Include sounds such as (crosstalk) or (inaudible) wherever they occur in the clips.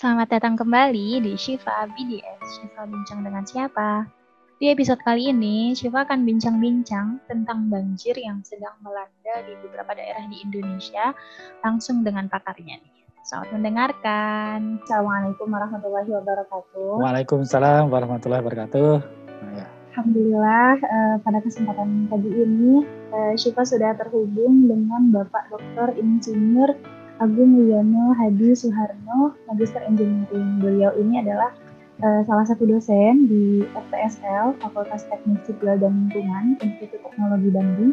Selamat datang kembali di Shiva BDS. Shiva bincang dengan siapa? Di episode kali ini, Shiva akan bincang-bincang tentang banjir yang sedang melanda di beberapa daerah di Indonesia langsung dengan pakarnya nih. Selamat mendengarkan. Assalamualaikum warahmatullahi wabarakatuh. Waalaikumsalam warahmatullahi wabarakatuh. Nah, ya. Alhamdulillah uh, pada kesempatan pagi ini uh, Syifa sudah terhubung dengan Bapak Dr. Insinyur Agung Wiono Hadi Suharno, Magister Engineering. Beliau ini adalah uh, salah satu dosen di FTSL, Fakultas Teknik Sipil dan Lingkungan, Institut Teknologi Bandung,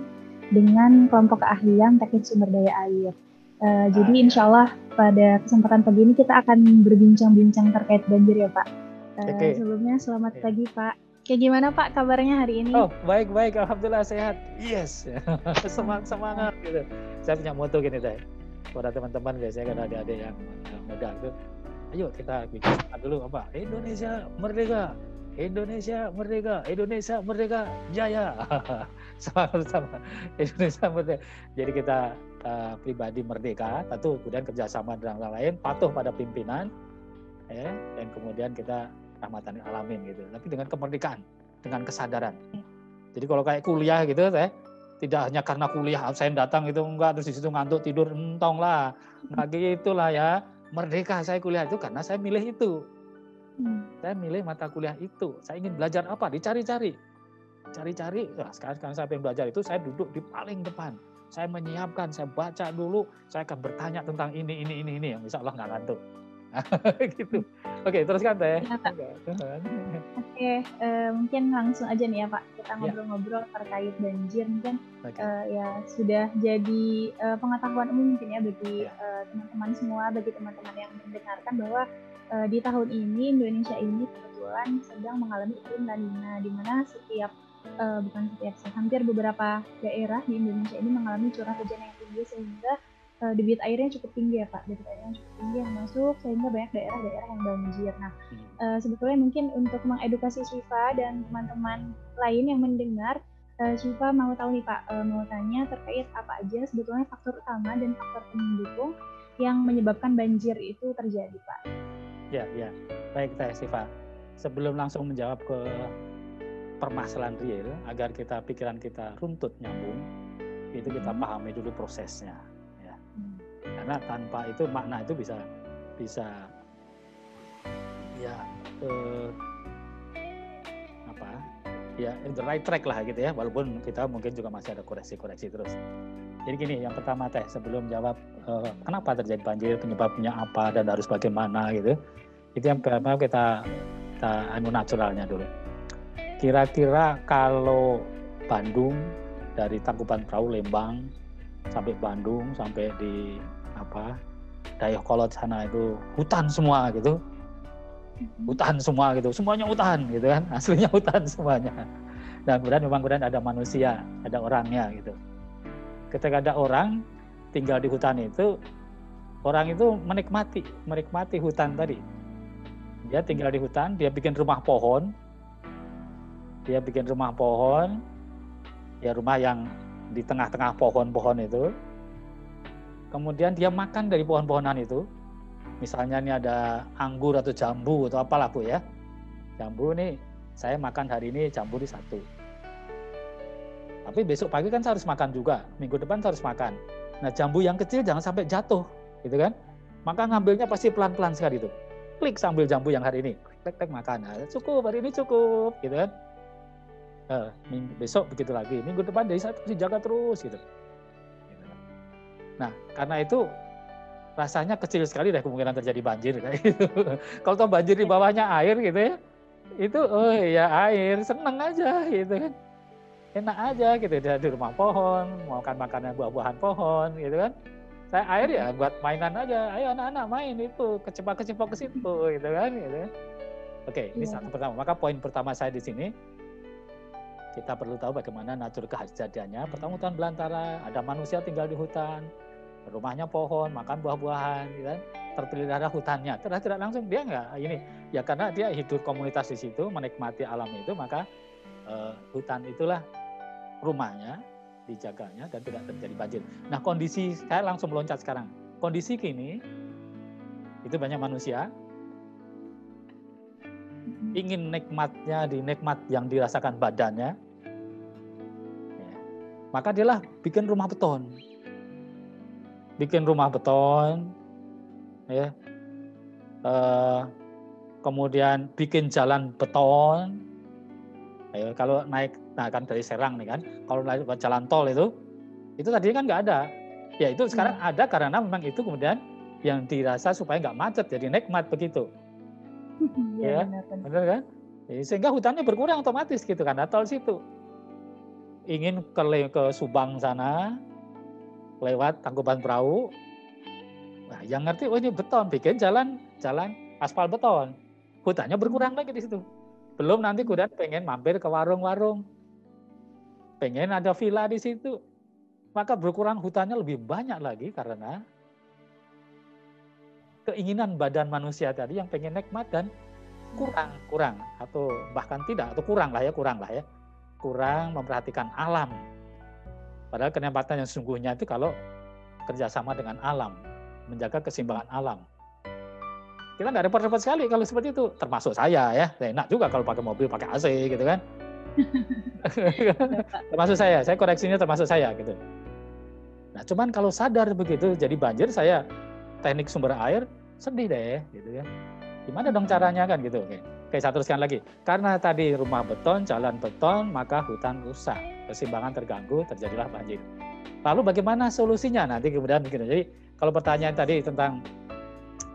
dengan kelompok keahlian teknik sumber daya air. Uh, jadi insya Allah pada kesempatan pagi ini kita akan berbincang-bincang terkait banjir ya Pak. Uh, okay. Sebelumnya selamat okay. pagi Pak. Kayak gimana Pak kabarnya hari ini? Oh baik baik, alhamdulillah sehat. Yes, (laughs) semangat semangat gitu. Saya punya moto gini deh kepada teman-teman biasanya kan ada adik yang muda itu. Ayo kita bikin dulu apa? Indonesia merdeka. Indonesia merdeka. Indonesia merdeka. Jaya. (laughs) Sama sama Indonesia merdeka. Jadi kita uh, pribadi merdeka tentu kemudian kerjasama dengan orang lain patuh pada pimpinan ya dan kemudian kita rahmatan alamin gitu. Tapi dengan kemerdekaan dengan kesadaran. Jadi kalau kayak kuliah gitu saya tidak hanya karena kuliah absen datang itu enggak terus di situ ngantuk tidur entong lah. Nggak gitu lah ya. Merdeka saya kuliah itu karena saya milih itu. Hmm. saya milih mata kuliah itu. Saya ingin belajar apa? Dicari-cari. Cari-cari. Nah, sekarang sekarang saya pengen belajar itu saya duduk di paling depan. Saya menyiapkan saya baca dulu. Saya akan bertanya tentang ini ini ini ini. Yang bisa Allah nggak ngantuk (laughs) gitu. Oke, teruskan teh. Ya, Oke, uh, mungkin langsung aja nih ya Pak, kita ya. ngobrol-ngobrol ya. terkait banjir mungkin okay. uh, eh, ya sudah jadi uh, pengetahuan umum mungkin ya bagi ya. uh, teman-teman semua, bagi teman-teman yang mendengarkan bahwa uh, di tahun ini Indonesia ini kebetulan sedang mengalami iklim La Nina, di mana setiap uh, bukan setiap hampir beberapa daerah di Indonesia ini mengalami curah hujan yang tinggi sehingga uh, debit airnya cukup tinggi ya Pak, debit airnya cukup tinggi yang masuk sehingga banyak daerah-daerah yang banjir. Nah, uh, sebetulnya mungkin untuk mengedukasi Syifa dan teman-teman lain yang mendengar, uh, Syifa mau tahu nih Pak, uh, mau tanya terkait apa aja sebetulnya faktor utama dan faktor pendukung yang menyebabkan banjir itu terjadi Pak. Ya, ya. Baik Teh Syifa. Sebelum langsung menjawab ke permasalahan real agar kita pikiran kita runtut nyambung, itu kita hmm. pahami dulu prosesnya karena tanpa itu makna itu bisa bisa ya eh, apa ya in the right track lah gitu ya. Walaupun kita mungkin juga masih ada koreksi-koreksi terus. Jadi gini yang pertama teh sebelum jawab eh, kenapa terjadi banjir penyebabnya apa dan harus bagaimana gitu. Itu yang pertama kita kita anu naturalnya dulu. Kira-kira kalau Bandung dari Tangkuban Perahu Lembang sampai Bandung sampai di apa Dayakolot sana itu hutan semua gitu. Mm-hmm. hutan semua gitu semuanya hutan gitu kan aslinya hutan semuanya. Dan kemudian memang kemudian ada manusia ada orangnya gitu. Ketika ada orang tinggal di hutan itu orang itu menikmati menikmati hutan tadi. Dia tinggal di hutan dia bikin rumah pohon. Dia bikin rumah pohon ya rumah yang di tengah-tengah pohon-pohon itu kemudian dia makan dari pohon-pohonan itu. Misalnya ini ada anggur atau jambu atau apalah Bu ya. Jambu nih saya makan hari ini jambu di satu. Tapi besok pagi kan saya harus makan juga, minggu depan saya harus makan. Nah jambu yang kecil jangan sampai jatuh, gitu kan? Maka ngambilnya pasti pelan-pelan sekali itu. Klik sambil jambu yang hari ini, klik klik makan. Nah, cukup hari ini cukup, gitu kan? Nah, besok begitu lagi, minggu depan dari satu dijaga terus gitu. Nah, karena itu rasanya kecil sekali deh kemungkinan terjadi banjir kayak (laughs) gitu. Kalau toh banjir di bawahnya air gitu ya, itu oh ya air, seneng aja gitu kan. Enak aja gitu di rumah pohon, mau makan makanan buah-buahan pohon gitu kan. Saya air ya buat mainan aja. Ayo anak-anak main itu, kecepak-kecepak ke situ gitu kan gitu. Kan. Oke, ini ya. satu pertama. Maka poin pertama saya di sini kita perlu tahu bagaimana natur kejadiannya. Pertama hutan belantara, ada manusia tinggal di hutan, rumahnya pohon, makan buah-buahan, gitu kan? terpelihara hutannya. Tidak tidak langsung dia nggak ini ya karena dia hidup komunitas di situ, menikmati alam itu, maka uh, hutan itulah rumahnya, dijaganya dan tidak terjadi banjir. Nah kondisi saya langsung meloncat sekarang. Kondisi kini itu banyak manusia ingin nikmatnya di nikmat yang dirasakan badannya, ya, maka dialah bikin rumah beton. Bikin rumah beton, ya, eh, kemudian bikin jalan beton. Ayo, kalau naik, nah kan dari Serang nih kan, kalau naik jalan tol itu, itu tadi kan nggak ada. Ya itu sekarang hmm. ada karena memang itu kemudian yang dirasa supaya nggak macet, jadi nikmat begitu. (laughs) ya, ya benar, kan? Ya, sehingga hutannya berkurang otomatis gitu kan, tol situ. Ingin ke, ke Subang sana, lewat Tangkuban Perahu, nah, yang ngerti, oh ini beton, bikin jalan jalan aspal beton. Hutannya berkurang lagi di situ. Belum nanti kemudian pengen mampir ke warung-warung. Pengen ada villa di situ. Maka berkurang hutannya lebih banyak lagi karena keinginan badan manusia tadi yang pengen nikmat dan kurang kurang atau bahkan tidak atau kurang lah ya kurang lah ya kurang memperhatikan alam padahal kenempatan yang sungguhnya itu kalau kerjasama dengan alam menjaga keseimbangan alam. Kita nggak repot-repot sekali kalau seperti itu. Termasuk saya ya enak juga kalau pakai mobil pakai AC gitu kan. (laughs) Termasuk saya saya koreksinya termasuk saya gitu. Nah cuman kalau sadar begitu jadi banjir saya teknik sumber air sedih deh gitu ya. Gimana dong caranya kan gitu oke oke saya teruskan lagi. Karena tadi rumah beton jalan beton maka hutan rusak. Keseimbangan terganggu terjadilah banjir. Lalu bagaimana solusinya? Nanti kemudian begini. Jadi kalau pertanyaan tadi tentang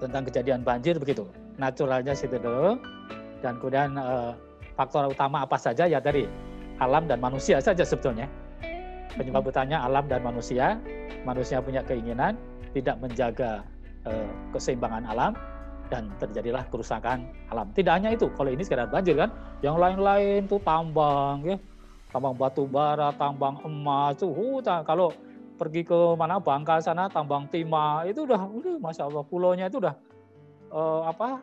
tentang kejadian banjir begitu. Naturalnya situ dulu dan kemudian eh, faktor utama apa saja? Ya tadi alam dan manusia saja sebetulnya. Penyebab utamanya alam dan manusia. Manusia punya keinginan tidak menjaga eh, keseimbangan alam dan terjadilah kerusakan alam. Tidak hanya itu, kalau ini sekedar banjir kan, yang lain-lain tuh tambang ya, tambang batu bara, tambang emas tuh, hutan. Kalau pergi ke mana Bangka sana tambang timah itu udah, udah masya Allah pulaunya itu udah eh, apa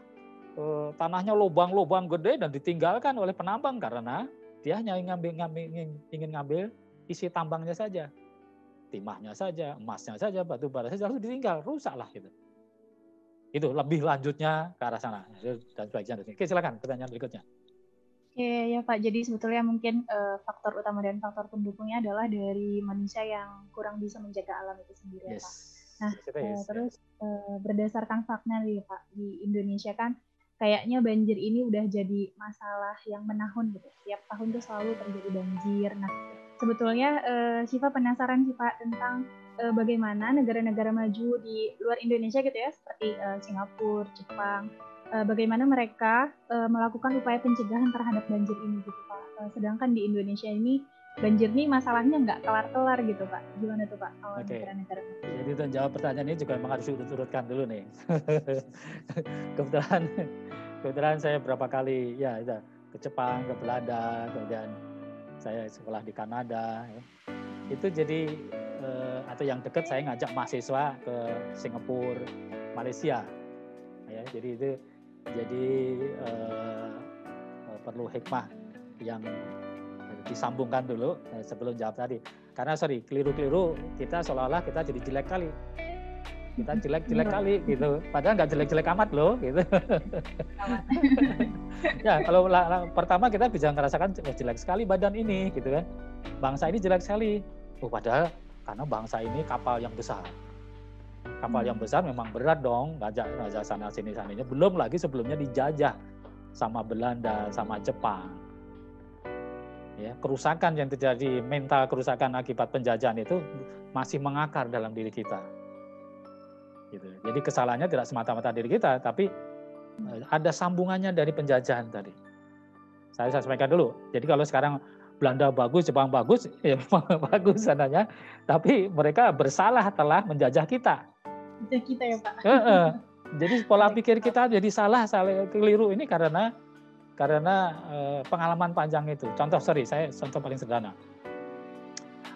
eh, tanahnya lubang-lubang gede dan ditinggalkan oleh penambang karena dia hanya ingin ngambil, ngambil, ingin, ingin ngambil isi tambangnya saja timahnya saja, emasnya saja, batu bara saja lalu ditinggal, rusak lah gitu. Itu lebih lanjutnya ke arah sana dan sebagainya. Oke, silakan pertanyaan berikutnya. Oke ya Pak, jadi sebetulnya mungkin uh, faktor utama dan faktor pendukungnya adalah dari manusia yang kurang bisa menjaga alam itu sendiri yes. ya Pak. Nah, uh, terus uh, berdasarkan fakta nih Pak, di Indonesia kan kayaknya banjir ini udah jadi masalah yang menahun gitu. Tiap tahun tuh selalu terjadi banjir. Nah, sebetulnya uh, Siva penasaran sih Pak tentang uh, bagaimana negara-negara maju di luar Indonesia gitu ya seperti uh, Singapura, Jepang, uh, bagaimana mereka uh, melakukan upaya pencegahan terhadap banjir ini gitu Pak. Uh, sedangkan di Indonesia ini banjir ini masalahnya nggak kelar-kelar gitu Pak. Gimana tuh Pak kalau okay. negara-negara Jadi untuk jawab pertanyaan ini juga memang harus diurut-urutkan dulu nih. (laughs) kebetulan kebetulan saya berapa kali ya ke Jepang, ke Belanda, kemudian saya sekolah di Kanada. Ya. Itu jadi eh, atau yang dekat saya ngajak mahasiswa ke Singapura, Malaysia. Ya, jadi itu jadi eh, perlu hikmah yang disambungkan dulu eh, sebelum jawab tadi. Karena sorry, keliru-keliru kita seolah-olah kita jadi jelek kali. Kita jelek-jelek iya. kali gitu. Padahal nggak jelek-jelek amat loh gitu. (laughs) ya kalau la, la, pertama kita bisa merasakan oh, jelek sekali badan ini gitu kan. Bangsa ini jelek sekali. Oh padahal karena bangsa ini kapal yang besar. Kapal yang hmm. besar memang berat dong, ngajak ngajak sana sini sananya. Belum lagi sebelumnya dijajah sama Belanda, sama Jepang. Ya, kerusakan yang terjadi, mental kerusakan akibat penjajahan itu masih mengakar dalam diri kita. Gitu. Jadi kesalahannya tidak semata-mata diri kita, tapi eh, ada sambungannya dari penjajahan tadi. Saya, saya sampaikan dulu. Jadi kalau sekarang Belanda bagus, Jepang bagus, (laughs) ya bagus sananya. Tapi mereka bersalah telah menjajah kita. Menjajah kita ya Pak. E -e. (laughs) Jadi pola pikir kita jadi salah, salah keliru ini karena karena e, pengalaman panjang itu. Contoh, sorry, saya contoh paling sederhana.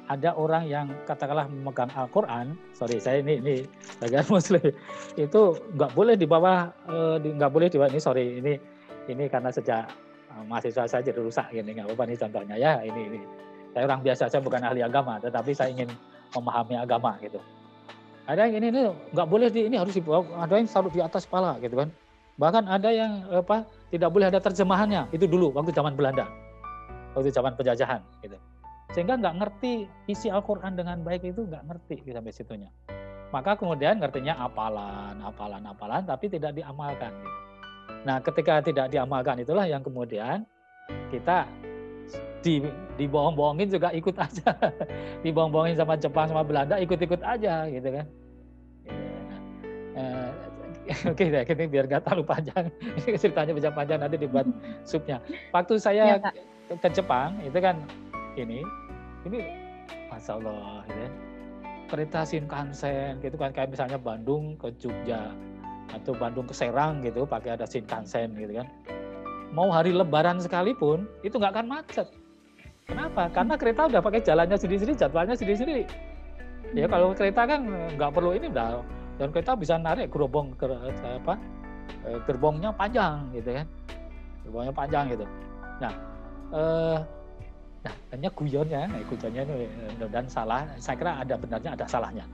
Ada orang yang katakanlah memegang Al-Quran, sorry, saya ini ini bagian (laughs) Muslim, itu nggak boleh di bawah, nggak boleh di bawah ini, sorry, ini ini karena sejak mahasiswa saya jadi rusak gini nggak apa-apa nih contohnya ya ini ini saya orang biasa saya bukan ahli agama tetapi saya ingin memahami agama gitu ada yang ini ini nggak boleh di ini harus dibawa ada yang taruh di atas kepala gitu kan bahkan ada yang apa tidak boleh ada terjemahannya. Itu dulu waktu zaman Belanda, waktu zaman penjajahan. Gitu. Sehingga nggak ngerti isi Al-Quran dengan baik itu nggak ngerti sampai situnya. Maka kemudian ngertinya apalan, apalan, apalan, tapi tidak diamalkan. Gitu. Nah, ketika tidak diamalkan itulah yang kemudian kita di dibohong-bohongin juga ikut aja. (laughs) dibohong-bohongin sama Jepang sama Belanda ikut-ikut aja gitu kan. (laughs) Oke, okay, ini biar nggak terlalu panjang. (laughs) Ceritanya bisa panjang nanti dibuat supnya. Waktu saya ya, ke, ke Jepang itu kan ini, ini, masya Allah, ya. kereta Shinkansen gitu kan kayak misalnya Bandung ke Jogja atau Bandung ke Serang gitu pakai ada Shinkansen gitu kan. Mau hari Lebaran sekalipun itu nggak akan macet. Kenapa? Karena kereta udah pakai jalannya sendiri-sendiri, jadwalnya sendiri-sendiri. Ya kalau kereta kan nggak perlu ini udah dan kita bisa narik gerobong ke apa eh, gerbongnya panjang gitu kan gerbongnya panjang gitu nah eh, nah hanya guyonnya nah, guyonnya itu eh, dan salah saya kira ada benarnya ada salahnya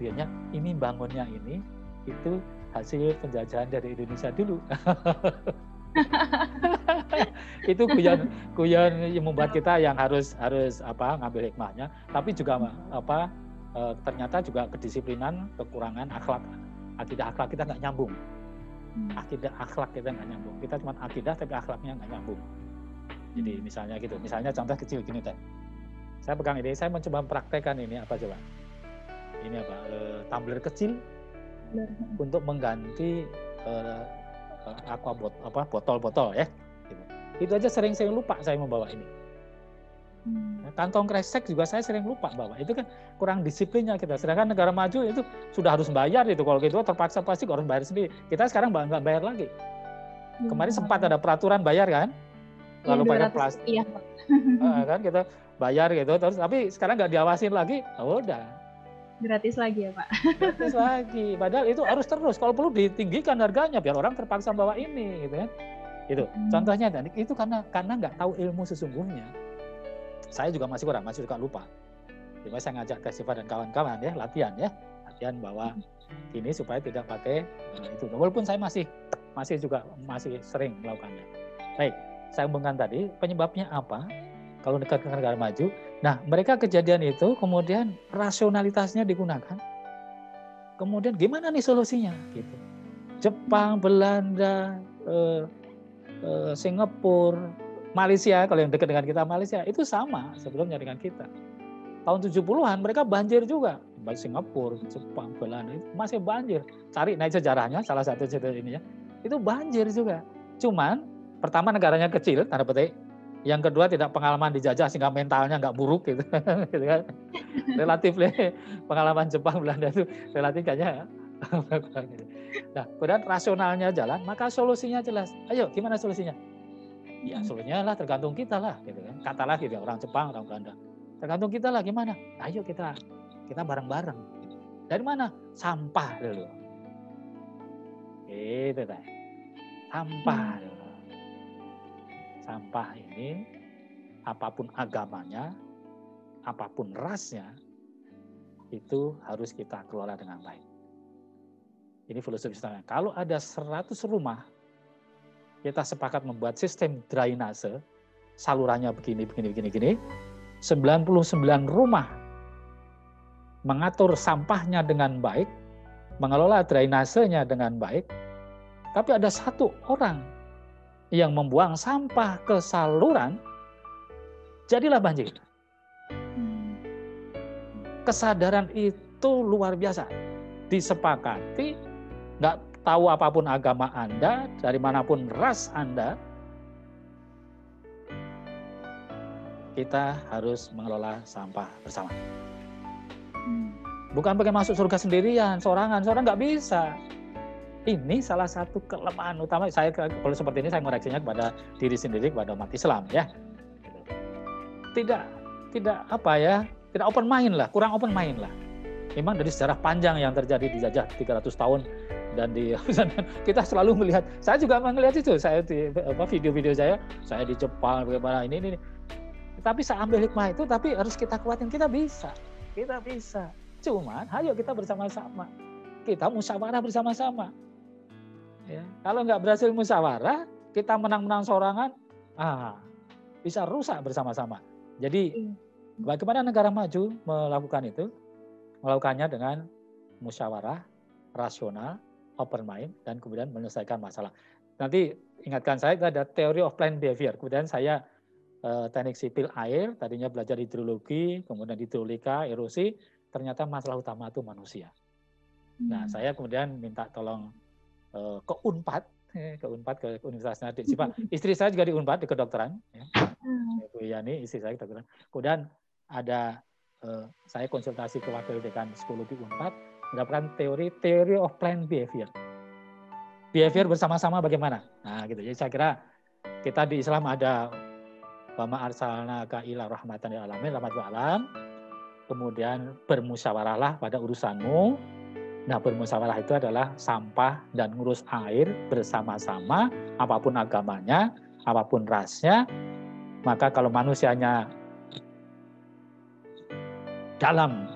guyonnya ini bangunnya ini itu hasil penjajahan dari Indonesia dulu (laughs) itu guyon guyon yang membuat kita yang harus harus apa ngambil hikmahnya tapi juga apa e, ternyata juga kedisiplinan, kekurangan akhlak, akidah akhlak kita nggak nyambung. Hmm. Akidah akhlak kita nggak nyambung. Kita cuma akidah tapi akhlaknya nggak nyambung. Jadi hmm. misalnya gitu, misalnya contoh kecil gini teh. Saya pegang ini, saya mencoba mempraktekkan ini apa coba? Ini apa? E, tumbler kecil untuk mengganti e, aqua bot, apa botol-botol ya. Gitu. Itu aja sering-sering lupa saya membawa ini Hmm. Kantong kresek juga saya sering lupa bawa. Itu kan kurang disiplinnya kita. Sedangkan negara maju itu sudah harus bayar itu. Kalau gitu terpaksa pasti harus bayar sendiri. Kita sekarang nggak bayar lagi. Hmm. Kemarin sempat ada peraturan bayar kan? Lalu bayar plastik. Iya. uh, kan kita bayar gitu terus tapi sekarang nggak diawasin lagi. Oh, udah. Gratis lagi ya Pak. Gratis lagi. Padahal itu harus terus. Kalau perlu ditinggikan harganya biar orang terpaksa bawa ini gitu kan. Itu hmm. contohnya itu karena karena nggak tahu ilmu sesungguhnya saya juga masih kurang, masih suka lupa. Cuma saya ngajak Kasifa dan kawan-kawan ya latihan ya, latihan bahwa ini supaya tidak pakai uh, itu. Walaupun saya masih masih juga masih sering melakukannya. Baik, saya hubungkan tadi penyebabnya apa? Kalau dekat ke negara maju, nah mereka kejadian itu kemudian rasionalitasnya digunakan. Kemudian gimana nih solusinya? Gitu. Jepang, Belanda, eh, eh, Singapura, Malaysia, kalau yang dekat dengan kita Malaysia, itu sama sebelumnya dengan kita. Tahun 70-an mereka banjir juga. Baik Singapura, Jepang, Belanda, masih banjir. Cari naik sejarahnya, salah satu cerita ini ya. Itu banjir juga. Cuman, pertama negaranya kecil, tanda petik. Yang kedua tidak pengalaman dijajah sehingga mentalnya nggak buruk gitu. (laughs) gitu kan. Relatif pengalaman Jepang, Belanda itu relatif kayaknya (laughs) Nah, kemudian rasionalnya jalan, maka solusinya jelas. Ayo, gimana solusinya? Ya hmm. sebenarnya lah tergantung kita lah gitu kan. Kata lagi dia orang Jepang, orang Belanda. Tergantung kita lah gimana. Ayo kita kita bareng-bareng. Gitu. Dari mana? Sampah dulu. Itu teh. Sampah hmm. dulu. Sampah ini apa pun agamanya, apa pun rasnya, itu harus kita kelola dengan baik. Ini filosofi istilahnya. Kalau ada 100 rumah kita sepakat membuat sistem drainase, salurannya begini, begini, begini, begini. 99 rumah mengatur sampahnya dengan baik, mengelola drainasenya dengan baik, tapi ada satu orang yang membuang sampah ke saluran, jadilah banjir. Kesadaran itu luar biasa. Disepakati, nggak tahu apa pun agama Anda, dari mana pun ras Anda, kita harus mengelola sampah bersama. Bukan pakai masuk surga sendirian, sorangan, seorang nggak bisa. Ini salah satu kelemahan utama saya kalau seperti ini saya mengoreksinya kepada diri sendiri kepada umat Islam ya. Tidak tidak apa ya, tidak open mind lah, kurang open mind lah. Memang dari sejarah panjang yang terjadi di jajah 300 tahun dan di (laughs) kita selalu melihat saya juga melihat itu saya di apa video-video saya saya di Jepang bagaimana ini ini tapi saya ambil hikmah itu tapi harus kita kuatin kita bisa kita bisa cuman ayo kita bersama-sama kita musyawarah bersama-sama ya kalau nggak berhasil musyawarah kita menang-menang seorangan, ah, bisa rusak bersama-sama. Jadi iya. bagaimana negara maju melakukan itu? Melakukannya dengan musyawarah, rasional, open mind, dan kemudian menyelesaikan masalah. Nanti ingatkan saya ada teori of plan behavior. Kemudian saya eh, teknik sipil air, tadinya belajar hidrologi, kemudian hidrolika, erosi, ternyata masalah utama itu manusia. Nah, hmm. saya kemudian minta tolong uh, ke Unpad, eh, ke Unpad ke Universitas Nadik. Istri saya juga di Unpad di kedokteran, ya. Hmm. Bu Yani, istri saya kedokteran. Kemudian ada uh, saya konsultasi ke wakil dekan psikologi Unpad, mendapatkan teori teori of plan behavior. Behavior bersama-sama bagaimana? Nah, gitu. Jadi saya kira kita di Islam ada Bama arsalna ka ila rahmatan lil alamin, rahmatul alam. Kemudian bermusyawarahlah pada urusanmu, Nah, bermusyawarah itu adalah sampah dan ngurus air bersama-sama, apa pun agamanya, apa pun rasnya. Maka kalau manusianya dalam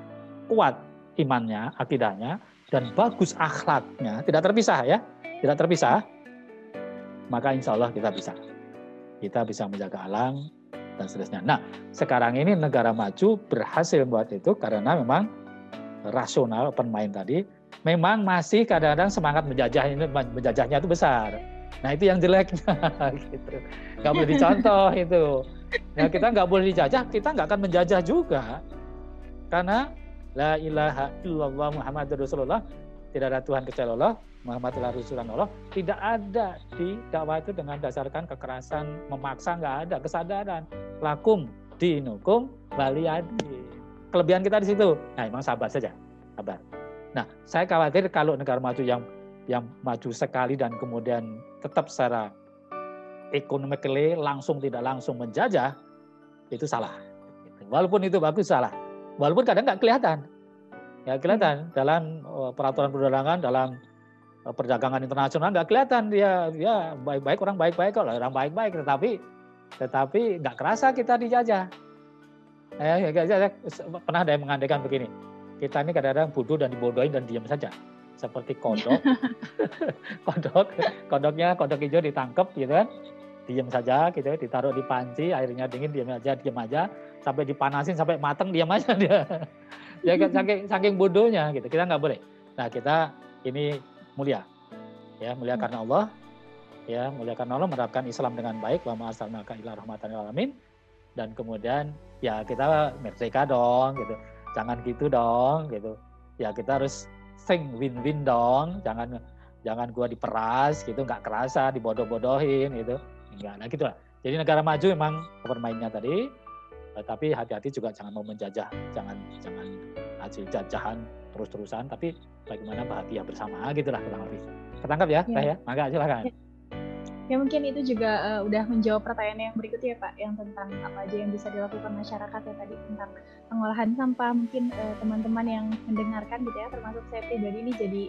kuat imannya, akidahnya, dan bagus akhlaknya, tidak terpisah ya, tidak terpisah, maka insya Allah kita bisa. Kita bisa menjaga alam dan seterusnya. Nah, sekarang ini negara maju berhasil buat itu karena memang rasional open tadi memang masih kadang-kadang semangat menjajah ini menjajahnya itu besar. Nah itu yang jeleknya (laughs) gitu. Gak boleh dicontoh itu. Nah kita nggak boleh dijajah, kita nggak akan menjajah juga. Karena la ilaha illallah Muhammad Rasulullah tidak ada Tuhan kecuali Allah Muhammad Rasulullah Allah tidak ada di dakwah itu dengan dasarkan kekerasan memaksa nggak ada kesadaran lakum dinukum baliyadi kelebihan kita di situ nah emang sabar saja sabar Nah, saya khawatir kalau negara maju yang yang maju sekali dan kemudian tetap secara ekonomi langsung tidak langsung menjajah itu salah. Walaupun itu bagus salah. Walaupun kadang nggak kelihatan. Ya kelihatan dalam uh, peraturan perundangan dalam uh, perdagangan internasional nggak kelihatan dia ya baik-baik orang baik-baik kok orang baik-baik tetapi tetapi nggak kerasa kita dijajah. Eh, pernah ada yang mengandaikan begini kita ini kadang-kadang bodoh dan dibodohin dan diam saja. Seperti kodok, (laughs) (laughs) kodok, kodoknya kodok hijau ditangkap gitu kan, diam saja gitu, ditaruh di panci, airnya dingin diam aja, diam aja, sampai dipanasin sampai matang diam aja dia. (laughs) ya kan saking saking bodohnya gitu. Kita nggak boleh. Nah kita ini mulia, ya mulia hmm. karena Allah, ya mulia karena Allah menerapkan Islam dengan baik, wa ma'asalnaka ila rahmatan alamin, dan kemudian ya kita merdeka dong gitu jangan gitu dong gitu. Ya kita harus sing win-win dong. Jangan jangan gua diperas gitu. Nggak kerasa dibodoh-bodohin gitu. Enggak nah gitu lah. Jadi negara maju memang permainnya tadi eh, tapi hati-hati juga jangan mau menjajah. Jangan jangan hasil jajahan terus-terusan tapi bagaimana bahagia bersama gitulah kurang lebih. Ketangkap ya, ya. ya? Maka silakan. Ya ya mungkin itu juga uh, udah menjawab pertanyaan yang berikutnya ya Pak yang tentang apa aja yang bisa dilakukan masyarakat ya tadi tentang pengolahan sampah. Mungkin eh, teman-teman yang mendengarkan gitu ya termasuk saya pribadi ini jadi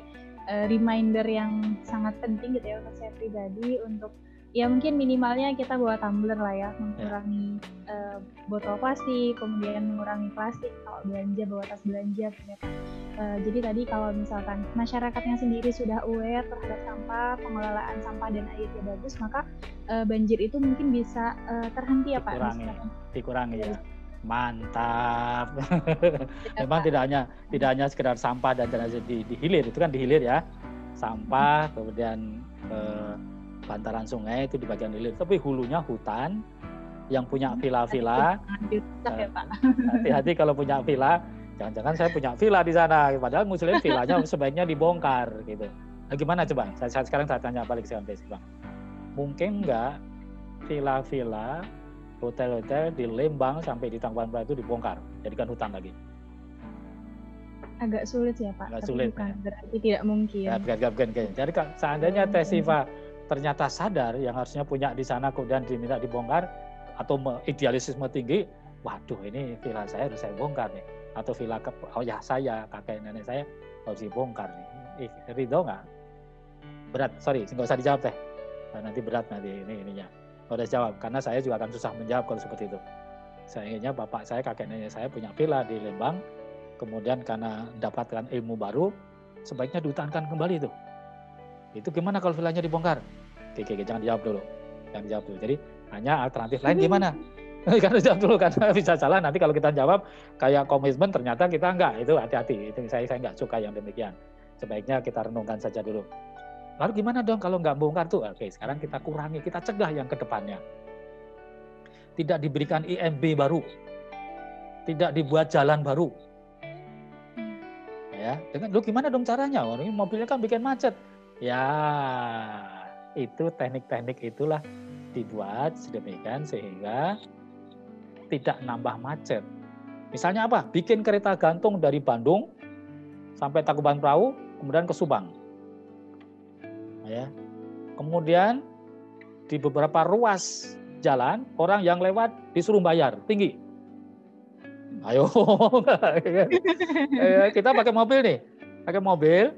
uh, reminder yang sangat penting gitu ya untuk saya pribadi untuk ya mungkin minimalnya kita bawa tumbler lah ya mengurangi yeah. uh, botol plastik kemudian mengurangi plastik kalau belanja bawa tas belanja ternyata uh, jadi tadi kalau misalkan masyarakatnya sendiri sudah aware terhadap sampah pengelolaan sampah dan airnya bagus maka uh, banjir itu mungkin bisa uh, terhenti ya pak dikurangi dikurangi ya. Mantap. (laughs) Memang tidak hanya tidak hanya sekedar sampah dan jenazah di, di hilir itu kan di hilir ya. Sampah kemudian uh, bantaran sungai itu di bagian hilir, tapi hulunya hutan yang punya hmm, villa-villa. Ya, eh, hati-hati kalau punya villa, jangan-jangan saya punya villa di sana, padahal muslim villanya (laughs) sebaiknya dibongkar gitu. Nah, gimana coba? Saya, saya sekarang saya tanya balik ke Bang. Mungkin nggak villa-villa, hotel-hotel di Lembang sampai di Tangkuban Perahu itu dibongkar, jadikan hutan lagi? agak sulit ya Pak. Agak sulit. Bukan ya. berarti tidak mungkin. Ya, bukan, bukan, bukan. Jadi seandainya Siva ternyata sadar yang harusnya punya di sana kemudian diminta dibongkar atau idealisme tinggi, waduh ini villa saya harus saya bongkar nih atau villa ke oh ya saya kakek nenek saya harus dibongkar nih. Eh, ridho nggak? Berat, sorry, nggak usah dijawab teh. Nah, nanti berat nanti ini ininya. Nggak usah jawab karena saya juga akan susah menjawab kalau seperti itu. Saya ingatnya bapak saya, kakek nenek saya punya villa di Lembang, kemudian karena mendapatkan ilmu baru, sebaiknya dihutankan kembali itu. Itu gimana kalau villanya dibongkar? Oke, oke, jangan dijawab dulu. yang dijawab dulu. Jadi hanya alternatif lain gimana? (laughs) Kan jawab dulu karena (laughs) bisa salah. Nanti kalau kita jawab kayak komitmen ternyata kita enggak. Itu hati-hati. Itu saya saya enggak suka yang demikian. Sebaiknya kita renungkan saja dulu. Lalu gimana dong kalau nggak bongkar tuh? Oke sekarang kita kurangi kita cegah yang ke depannya tidak diberikan IMB baru. Tidak dibuat jalan baru. Ya dengan lu gimana dong caranya? Ini mobilnya kan bikin macet. Ya itu teknik-teknik itulah dibuat sedemikian sehingga tidak nambah macet. Misalnya apa? Bikin kereta gantung dari Bandung sampai Tangkuban Perahu, kemudian ke Subang. Ya. Kemudian di beberapa ruas jalan orang yang lewat disuruh bayar tinggi. Ayo, (laughs) eh, kita pakai mobil nih, pakai mobil,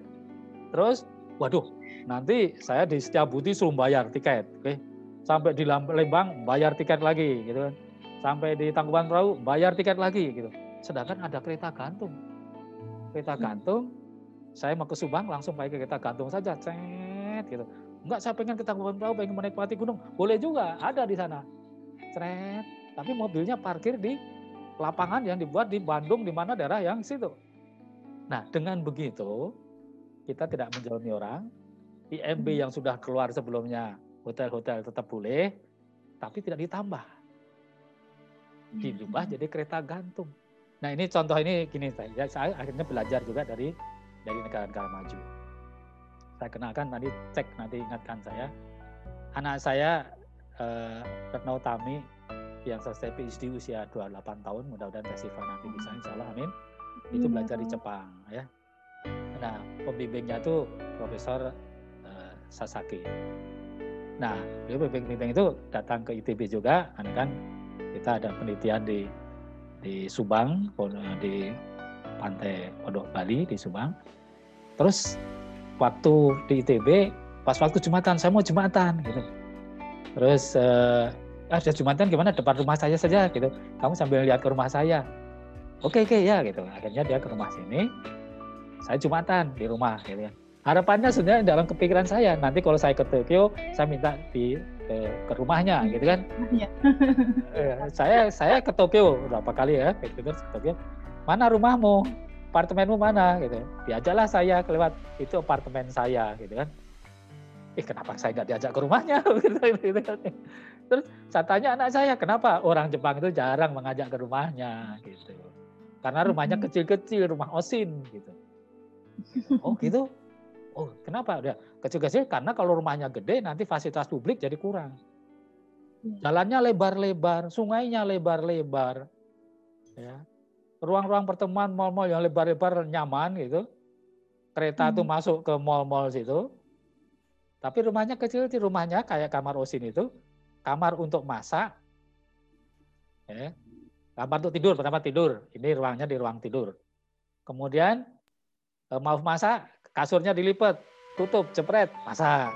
terus, waduh, nanti saya di setiap budi suruh bayar tiket, oke? Sampai di Lembang bayar tiket lagi, gitu kan? sampai di Tangkuban Perahu bayar tiket lagi gitu. Sedangkan ada kereta gantung. Kereta hmm. gantung, saya mau ke Subang langsung pakai kereta gantung saja, cet gitu. Enggak saya pengen ke Tangkuban Perahu, pengen menikmati gunung, boleh juga, ada di sana. Cet, tapi mobilnya parkir di lapangan yang dibuat di Bandung di mana daerah yang situ. Nah, dengan begitu kita tidak menjalani orang, IMB hmm. yang sudah keluar sebelumnya hotel-hotel tetap boleh, tapi tidak ditambah dirubah jadi kereta gantung. Nah ini contoh ini gini saya, saya akhirnya belajar juga dari dari negara-negara maju. Saya kenalkan tadi cek nanti ingatkan saya. Anak saya eh, Retno Tami yang selesai PhD usia 28 tahun, mudah-mudahan Tesiva nanti bisa insya Allah amin. Itu iya, belajar di Jepang ya. Nah pembimbingnya itu Profesor Sasaki. Nah, pembimbing-pembimbing itu datang ke ITB juga, karena kan kita ada penelitian di di Subang di pantai Pondok Bali di Subang. Terus waktu di ITB pas waktu jumatan saya mau jumatan gitu. Terus eh, ah jumatan gimana? Depan rumah saya saja gitu. Kamu sambil lihat ke rumah saya. Oke oke ya gitu. Akhirnya dia ke rumah sini. Saya jumatan di rumah gitu. ya harapannya sebenarnya dalam kepikiran saya nanti kalau saya ke Tokyo saya minta di ke, ke rumahnya hmm. gitu kan. Iya. (laughs) Eh, saya saya ke Tokyo berapa kali ya ke Tokyo. Mana rumahmu? Apartemenmu mana gitu. Diajaklah saya kelewat itu apartemen saya gitu kan. Eh kenapa saya nggak diajak ke rumahnya (laughs) gitu, gitu kan. Terus saya tanya anak saya, kenapa orang Jepang itu jarang mengajak ke rumahnya gitu. Karena rumahnya kecil-kecil, rumah osin gitu. Oh gitu. Oh, kenapa? Udah kecil-kecil karena kalau rumahnya gede nanti fasilitas publik jadi kurang. Iya. Jalannya lebar-lebar, sungainya lebar-lebar. Ya. Ruang-ruang pertemuan mal-mal yang lebar-lebar nyaman gitu. Kereta hmm. tuh masuk ke mal-mal situ. Tapi rumahnya kecil, di rumahnya kayak kamar Osin itu, kamar untuk masak. Ya. Kamar untuk tidur, pertama tidur. Ini ruangnya di ruang tidur. Kemudian eh, mau masak, kasurnya dilipat, tutup, jepret, masak.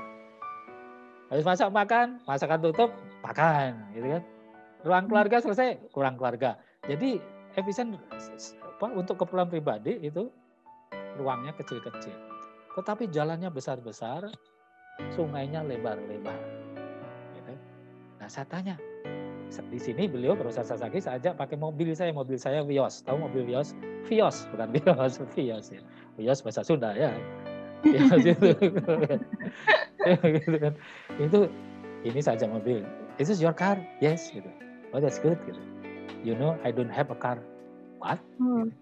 Habis masak makan, masakan tutup, makan, gitu kan. Ruang keluarga selesai, kurang keluarga. Jadi efisien apa, untuk keperluan pribadi itu ruangnya kecil-kecil. Tetapi jalannya besar-besar, sungainya lebar-lebar. Gitu. Nah saya tanya, di sini beliau Profesor Sasaki saya ajak pakai mobil saya, mobil saya Vios. Tahu mobil Vios? Vios, bukan Vios, (laughs) Vios ya. Vios bahasa Sunda ya. Vios (laughs) itu. gitu (laughs) kan. Itu ini saja mobil. Is this your car? Yes gitu. Oh that's good gitu. You know I don't have a car. What? Hmm.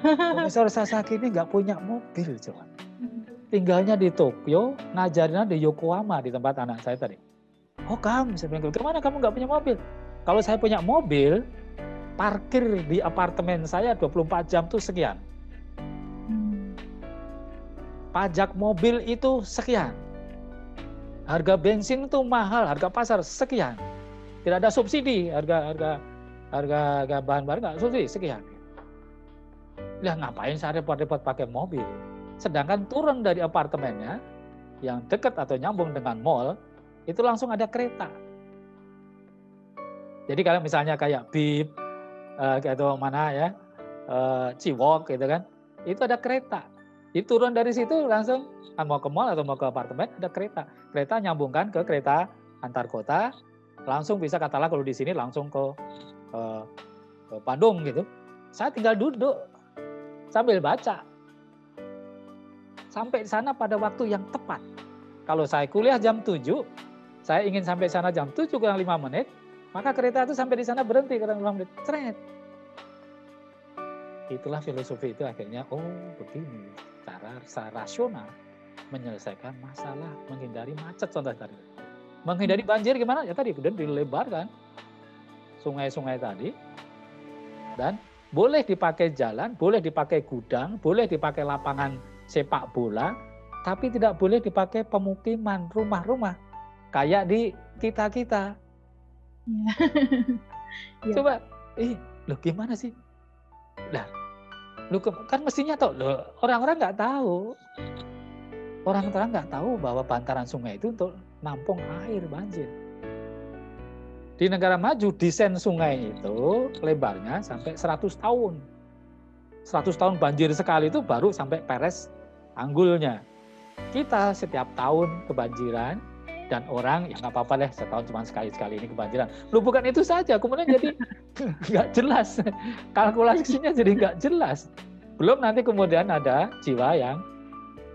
Profesor Sasaki ini nggak punya mobil cuman. Tinggalnya di Tokyo, ngajarnya di Yokohama di tempat anak saya tadi. Oh kamu, saya bilang, ke mana kamu nggak punya mobil? Kalau saya punya mobil, parkir di apartemen saya 24 jam tuh sekian. Pajak mobil itu sekian. Harga bensin itu mahal, harga pasar sekian. Tidak ada subsidi, harga harga harga, harga bahan bahan nggak subsidi sekian. Lah ngapain saya repot-repot pakai mobil? Sedangkan turun dari apartemennya yang dekat atau nyambung dengan mall itu langsung ada kereta jadi kalau misalnya kayak Bip, uh, atau mana ya, uh, Ciwok gitu kan, itu ada kereta. Itu turun dari situ langsung kan mau ke mall atau mau ke apartemen ada kereta. Kereta nyambungkan ke kereta antar kota, langsung bisa katalah kalau di sini langsung ke, ke, ke Bandung gitu. Saya tinggal duduk sambil baca. Sampai di sana pada waktu yang tepat. Kalau saya kuliah jam 7, saya ingin sampai sana jam 7 kurang 5 menit, maka kereta itu sampai di sana berhenti kurang 5 menit. Tret. Itulah filosofi itu akhirnya, oh begini cara rasional menyelesaikan masalah, menghindari macet contoh tadi. Menghindari banjir gimana? Ya tadi kemudian dilebarkan sungai-sungai tadi dan boleh dipakai jalan, boleh dipakai gudang, boleh dipakai lapangan sepak bola, tapi tidak boleh dipakai pemukiman, rumah-rumah kayak di kita-kita. Ya. (laughs) Coba, eh, lo gimana sih? Lah, lu kan mestinya tahu, orang-orang nggak tahu orang-orang nggak tahu bahwa bantaran sungai itu untuk nampung air banjir. Di negara maju desain sungai itu lebarnya sampai 100 tahun. 100 tahun banjir sekali itu baru sampai peres anggulnya. Kita setiap tahun kebanjiran dan orang ya nggak apa-apa deh setahun cuma sekali-sekali ini kebanjiran. Lu bukan itu saja, kemudian jadi (laughs) nggak jelas. Kalkulasinya jadi nggak jelas. Belum nanti kemudian ada jiwa yang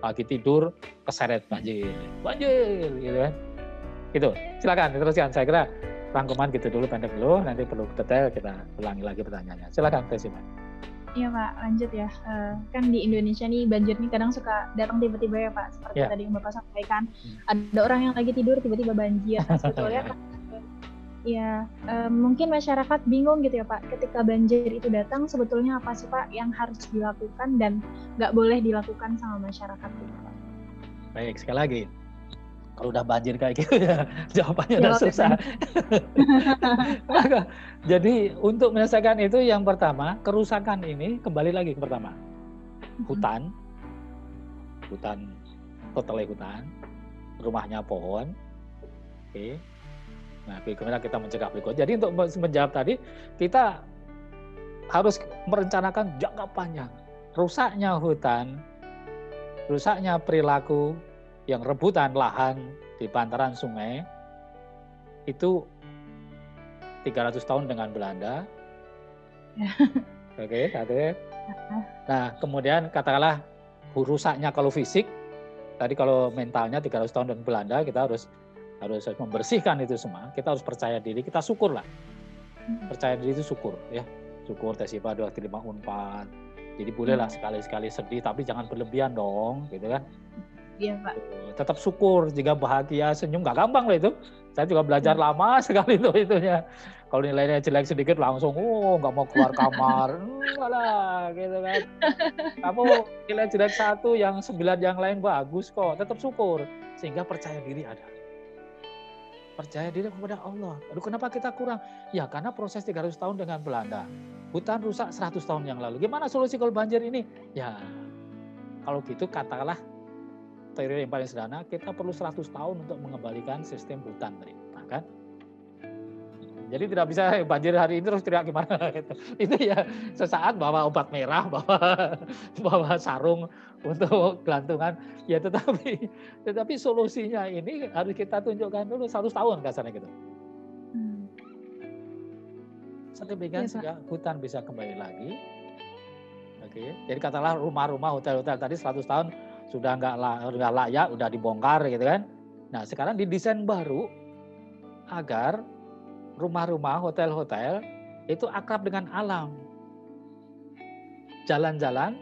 pagi tidur keseret banjir banjir gitu kan. Gitu. Silakan teruskan saya kira rangkuman gitu dulu pendek dulu. Nanti perlu detail kita ulangi lagi pertanyaannya. Silakan Tesima Iya Pak, lanjut ya. Uh, kan di Indonesia nih banjir nih kadang suka datang tiba-tiba ya Pak. Seperti yeah. tadi yang Bapak sampaikan, hmm. ada orang yang lagi tidur tiba-tiba banjir. Nah, sebetulnya kan Ya, um, mungkin masyarakat bingung gitu ya Pak, ketika banjir itu datang sebetulnya apa sih Pak yang harus dilakukan dan nggak boleh dilakukan sama masyarakat gitu Pak? Baik, sekali lagi, kalau udah banjir kayak gitu ya (laughs) jawabannya udah susah. (laughs) Jadi untuk menyelesaikan itu yang pertama kerusakan ini kembali lagi ke pertama hutan, hutan totalnya hutan, rumahnya pohon, oke, okay Nah, bagaimana kita mencegah berikut? Jadi untuk menjawab tadi, kita harus merencanakan jangka panjang. Rusaknya hutan, rusaknya perilaku yang rebutan lahan di bantaran sungai, itu 300 tahun dengan Belanda. (laughs) Oke, okay, Nah, kemudian katakanlah rusaknya kalau fisik, tadi kalau mentalnya 300 tahun dengan Belanda, kita harus harus membersihkan itu semua. Kita harus percaya diri, kita syukur lah. Hmm. Percaya diri itu syukur ya. Syukur tesipa dua terima unpad. Jadi bolehlah hmm. sekali-sekali sedih, tapi jangan berlebihan dong, gitu kan? Iya Pak. Tetap syukur jika bahagia, senyum nggak gampang loh itu. Saya juga belajar hmm. lama (laughs) sekali itu itunya. Kalau nilainya jelek sedikit langsung, oh nggak mau keluar kamar, (laughs) enggak lah, gitu kan. Kamu nilai jelek satu, yang sembilan yang lain bagus kok. Tetap syukur, sehingga percaya diri ada percaya diri kepada Allah. Aduh kenapa kita kurang? Ya karena proses 300 tahun dengan Belanda. Hutan rusak 100 tahun yang lalu. Gimana solusi kalau banjir ini? Ya kalau gitu katakanlah teori yang paling sederhana, kita perlu 100 tahun untuk mengembalikan sistem hutan tadi. Nah, kan? Jadi tidak bisa (laughs) banjir hari ini terus teriak gimana (laughs) gitu. Itu ya sesaat bawa obat merah, (laughs) bawa bawa sarung untuk gelantungan. Ya tetapi tetapi solusinya ini harus kita tunjukkan dulu satu tahun kasarnya gitu. Hmm. Sedemikian ya, sehingga hutan bisa kembali lagi. Oke, jadi katalah rumah-rumah hotel-hotel tadi 100 tahun sudah nggak nggak layak, udah dibongkar gitu kan. Nah sekarang didesain baru agar rumah-rumah, hotel-hotel itu akrab dengan alam. Jalan-jalan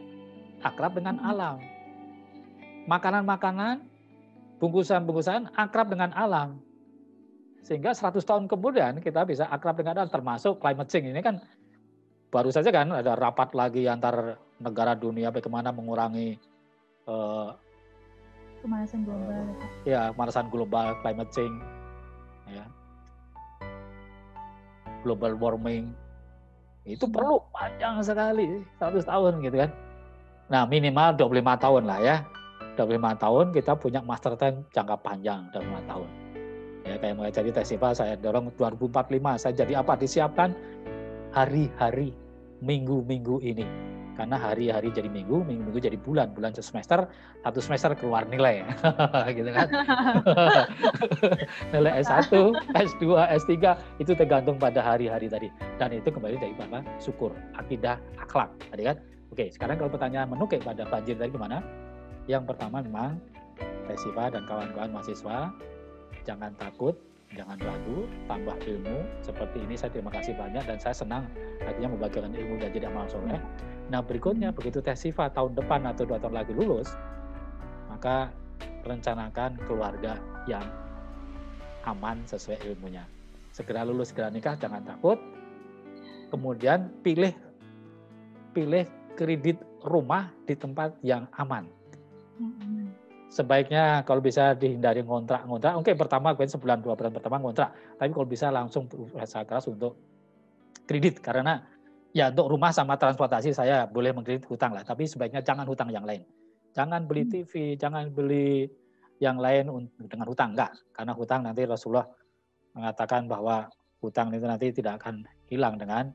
akrab dengan hmm. alam. Makanan-makanan, bungkusan-bungkusan akrab dengan alam. Sehingga 100 tahun kemudian kita bisa akrab dengan alam, termasuk climate change ini kan baru saja kan ada rapat lagi antar negara dunia bagaimana mengurangi uh, pemanasan global. Uh, ya, pemanasan global, climate change. Ya global warming itu perlu panjang sekali 100 tahun gitu kan. Nah minimal 25 tahun lah ya. 25 tahun kita punya master plan jangka panjang 25 tahun. Ya kayak mulai jadi Tesipa saya dorong 2045 saya jadi apa disiapkan hari-hari minggu-minggu ini. Karena hari-hari jadi minggu, minggu-minggu jadi bulan, bulan semester, satu semester keluar nilai, (laughs) gitu kan? (laughs) nilai S1, S2, S3 itu tergantung pada hari-hari tadi, dan itu kembali dari apa? Syukur, akidah, akhlak, tadi kan? Oke, sekarang kalau pertanyaan menukik pada banjir tadi gimana? Yang pertama memang Tesiva dan kawan-kawan mahasiswa jangan takut, jangan ragu, tambah ilmu. Seperti ini saya terima kasih banyak dan saya senang akhirnya membagikan ilmu dan jadi amal soleh. Nah berikutnya begitu tes SIFA tahun depan atau dua tahun lagi lulus, maka rencanakan keluarga yang aman sesuai ilmunya. Segera lulus, segera nikah, jangan takut. Kemudian pilih pilih kredit rumah di tempat yang aman. Sebaiknya kalau bisa dihindari ngontrak-ngontrak. Oke, pertama mungkin sebulan dua bulan pertama ngontrak, tapi kalau bisa langsung berusaha keras untuk kredit karena ya untuk rumah sama transportasi saya boleh mengkredit hutang lah, tapi sebaiknya jangan hutang yang lain. Jangan beli hmm. TV, jangan beli yang lain dengan hutang enggak, karena hutang nanti Rasulullah mengatakan bahwa hutang itu nanti tidak akan hilang dengan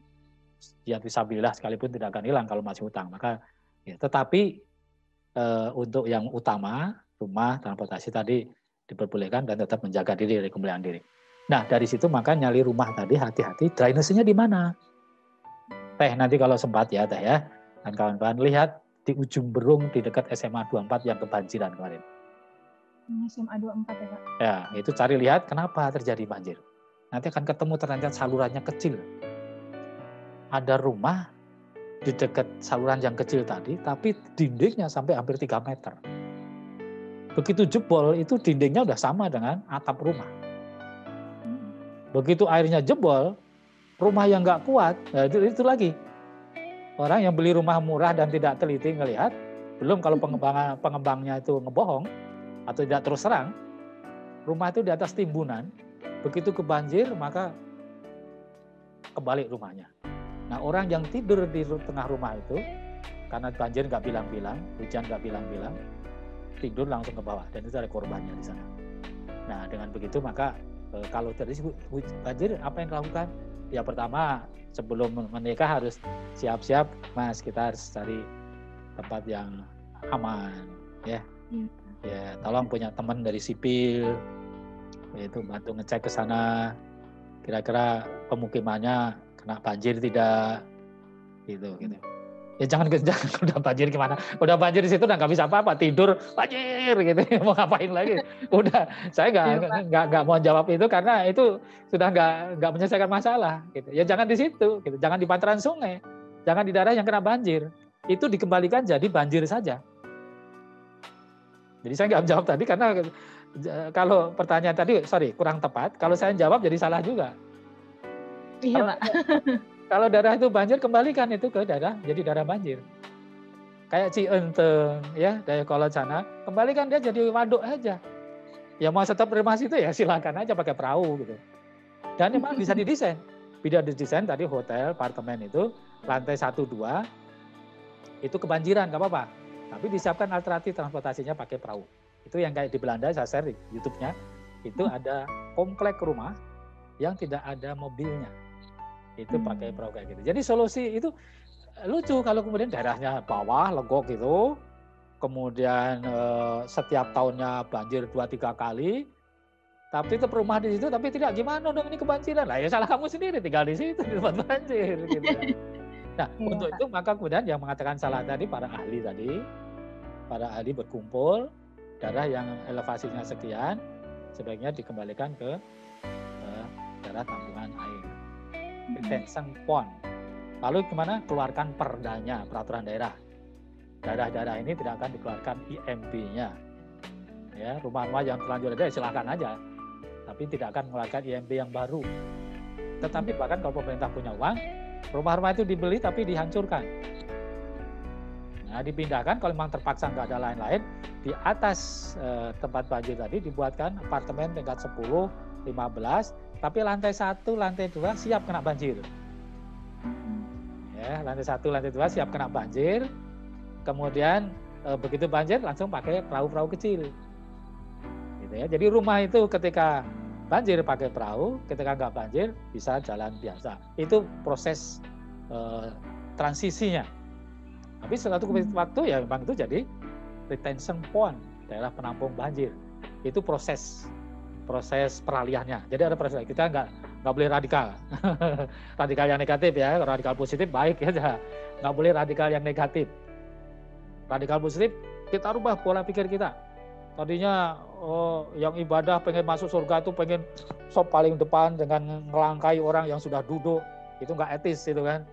ya visabilillah sekalipun tidak akan hilang kalau masih hutang. Maka ya, tetapi e, untuk yang utama rumah transportasi tadi diperbolehkan dan tetap menjaga diri dari kemuliaan diri. Nah dari situ maka nyali rumah tadi hati-hati drainasenya di mana? Teh nanti kalau sempat ya Teh ya. Dan kawan-kawan lihat di ujung berung di dekat SMA 24 yang kebanjiran kemarin. SMA 24 ya Pak? Ya, itu cari lihat kenapa terjadi banjir. Nanti akan ketemu ternyata salurannya kecil. Ada rumah di dekat saluran yang kecil tadi, tapi dindingnya sampai hampir 3 meter. Begitu jebol, itu dindingnya udah sama dengan atap rumah. Hmm. Begitu airnya jebol, rumah yang nggak kuat, nah itu, itu lagi. Orang yang beli rumah murah dan tidak teliti ngelihat, belum kalau pengembang pengembangnya itu ngebohong atau tidak terus terang, rumah itu di atas timbunan, begitu kebanjir maka kebalik rumahnya. Nah orang yang tidur di tengah rumah itu, karena banjir nggak bilang-bilang, hujan nggak bilang-bilang, tidur langsung ke bawah dan itu ada korbannya di sana. Nah dengan begitu maka eh, kalau terjadi banjir apa yang dilakukan? Ya pertama sebelum menikah harus siap-siap mas. Kita harus cari tempat yang aman ya. Ya, ya tolong punya teman dari sipil itu bantu ngecek ke sana. Kira-kira pemukimannya kena banjir tidak? Gitu gitu ya jangan (laughs) jangan udah banjir gimana? Udah banjir di situ udah nggak bisa apa-apa tidur banjir gitu. (laughs) Mau ngapain lagi? Udah saya nggak iya, nggak nggak mau jawab itu karena itu sudah nggak nggak menyelesaikan masalah gitu. Ya jangan di situ gitu. Jangan di pantaran sungai. Jangan di daerah yang kena banjir. Itu dikembalikan jadi banjir saja. Jadi saya nggak jawab tadi karena kalau pertanyaan tadi sorry kurang tepat. Kalau saya jawab jadi salah juga. Iya pak (laughs) kalau daerah itu banjir, kembalikan itu ke daerah jadi daerah banjir. Kayak Cienteng, ya, dari kolot sana, kembalikan dia jadi waduk aja. Ya mau tetap rumah situ ya silakan aja pakai perahu gitu. Dan memang bisa didesain. Bisa didesain tadi hotel, apartemen itu lantai 1 2 itu kebanjiran nggak apa-apa. Tapi disiapkan alternatif transportasinya pakai perahu. Itu yang kayak di Belanda saya share di YouTube-nya. Itu ada komplek rumah yang tidak ada mobilnya itu hmm. pakai perahu kayak gitu. Jadi solusi itu eh, lucu kalau kemudian daerahnya bawah legok gitu, kemudian eh, setiap tahunnya banjir dua tiga kali, tapi itu rumah di situ, tapi tidak gimana dong ini kebanjiran lah ya salah kamu sendiri tinggal di situ di tempat banjir gitu. (laughs) Nah ya. untuk itu maka kemudian yang mengatakan salah tadi para ahli tadi, para ahli berkumpul daerah yang elevasinya sekian sebaiknya dikembalikan ke, ke daerah tampungan air retention pond. Lalu gimana? Keluarkan perdanya, peraturan daerah. Daerah-daerah ini tidak akan dikeluarkan IMB-nya. Ya, rumah-rumah yang terlanjur ada silakan aja. Tapi tidak akan mengeluarkan IMB yang baru. Tetapi bahkan kalau pemerintah punya uang, rumah-rumah itu dibeli tapi dihancurkan. Nah, dipindahkan kalau memang terpaksa nggak ada lain-lain, di atas eh, tempat banjir tadi dibuatkan apartemen tingkat 10, 15 tapi lantai satu, lantai dua siap kena banjir. Ya, lantai satu, lantai dua siap kena banjir. Kemudian e, begitu banjir langsung pakai perahu-perahu kecil. Gitu ya. Jadi rumah itu ketika banjir pakai perahu, ketika nggak banjir bisa jalan biasa. Itu proses e, transisinya. Tapi suatu hmm. waktu ya memang itu jadi retention pond, daerah penampung banjir. Itu proses proses peralihannya. Jadi ada proses kita nggak nggak boleh radikal, (laughs) radikal yang negatif ya. Radikal positif baik ya, nggak boleh radikal yang negatif. Radikal positif kita rubah pola pikir kita. Tadinya oh, yang ibadah pengen masuk surga itu pengen sop paling depan dengan ngelangkai orang yang sudah duduk itu nggak etis itu kan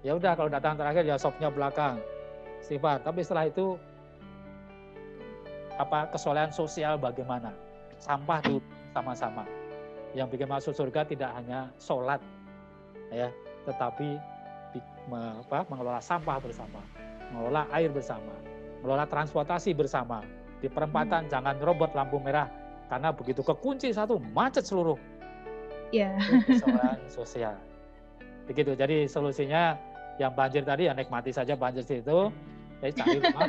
ya udah kalau datang terakhir ya sopnya belakang sifat tapi setelah itu apa kesolehan sosial bagaimana sampah itu sama-sama. Yang bikin masuk surga tidak hanya sholat ya tetapi apa, mengelola sampah bersama mengelola air bersama mengelola transportasi bersama. Di perempatan hmm. jangan robot lampu merah karena begitu kekunci satu macet seluruh. Yeah. kesolehan (laughs) sosial. Begitu. Jadi solusinya yang banjir tadi ya nikmati saja banjir situ jadi cari rumah.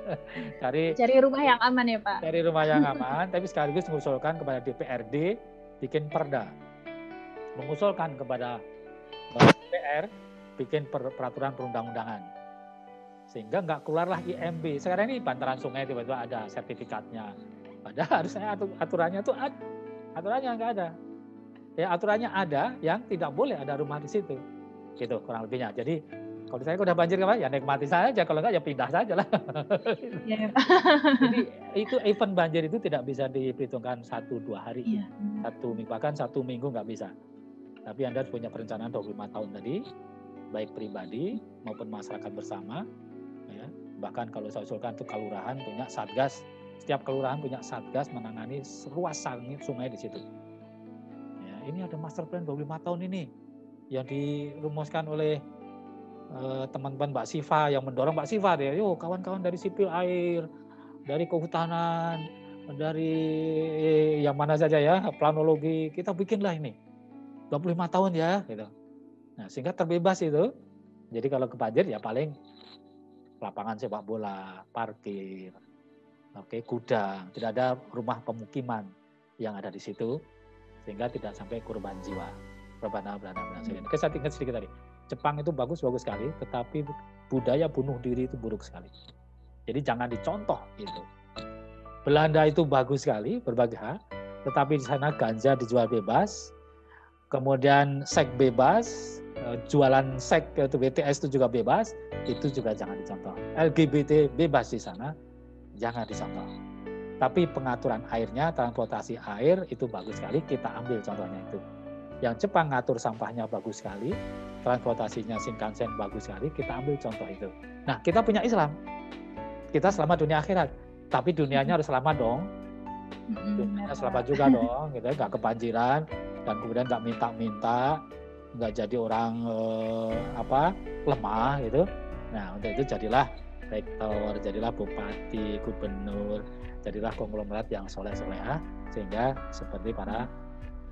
(laughs) Cari cari rumah yang aman ya pak? Cari rumah yang (laughs) aman tapi sekaligus mengusulkan kepada DPRD bikin perda. Mengusulkan kepada DPR bikin peraturan perundang-undangan. Sehingga nggak keluarlah IMB sekarang ini bantaran sungai tiba-tiba ada sertifikatnya. Padahal harusnya aturannya tuh aturannya nggak ada. Ya aturannya ada yang tidak boleh ada rumah di situ. Gitu kurang lebihnya. Jadi kalau saya udah banjir apa ya nikmati saja kalau enggak ya pindah saja lah (laughs) ya. jadi itu event banjir itu tidak bisa diperhitungkan satu dua hari ya. satu minggu bahkan satu minggu nggak bisa tapi anda punya perencanaan 25 tahun tadi baik pribadi maupun masyarakat bersama ya. bahkan kalau saya usulkan itu kelurahan punya satgas setiap kelurahan punya satgas menangani ruas sungai di situ ini ada master plan 25 tahun ini yang dirumuskan oleh teman-teman Mbak Siva yang mendorong Mbak Siva deh, yuk kawan-kawan dari sipil air, dari kehutanan, dari eh, yang mana saja ya, planologi, kita bikinlah ini. 25 tahun ya gitu. Nah, sehingga terbebas itu. Jadi kalau ke banjir ya paling lapangan sepak bola, parkir, oke, okay, gudang, tidak ada rumah pemukiman yang ada di situ sehingga tidak sampai korban jiwa. Belana hmm. Oke, saya ingat sedikit tadi. Jepang itu bagus bagus sekali, tetapi budaya bunuh diri itu buruk sekali. Jadi jangan dicontoh itu. Belanda itu bagus sekali berbagai hal, tetapi di sana ganja dijual bebas, kemudian seks bebas, eh, jualan seks itu BTS itu juga bebas, itu juga jangan dicontoh. LGBT bebas di sana, jangan dicontoh. Tapi pengaturan airnya, transportasi air itu bagus sekali, kita ambil contohnya itu. Yang Jepang ngatur sampahnya bagus sekali, transportasinya Shinkansen bagus sekali, kita ambil contoh itu. Nah, kita punya Islam. Kita selamat dunia akhirat. Tapi dunianya harus selamat dong. Dunianya selamat juga dong, gitu ya, nggak kebanjiran, dan kemudian nggak minta-minta, nggak jadi orang eh, apa lemah gitu. Nah, untuk itu jadilah rektor, jadilah bupati, gubernur, jadilah konglomerat yang soleh-solehah sehingga seperti para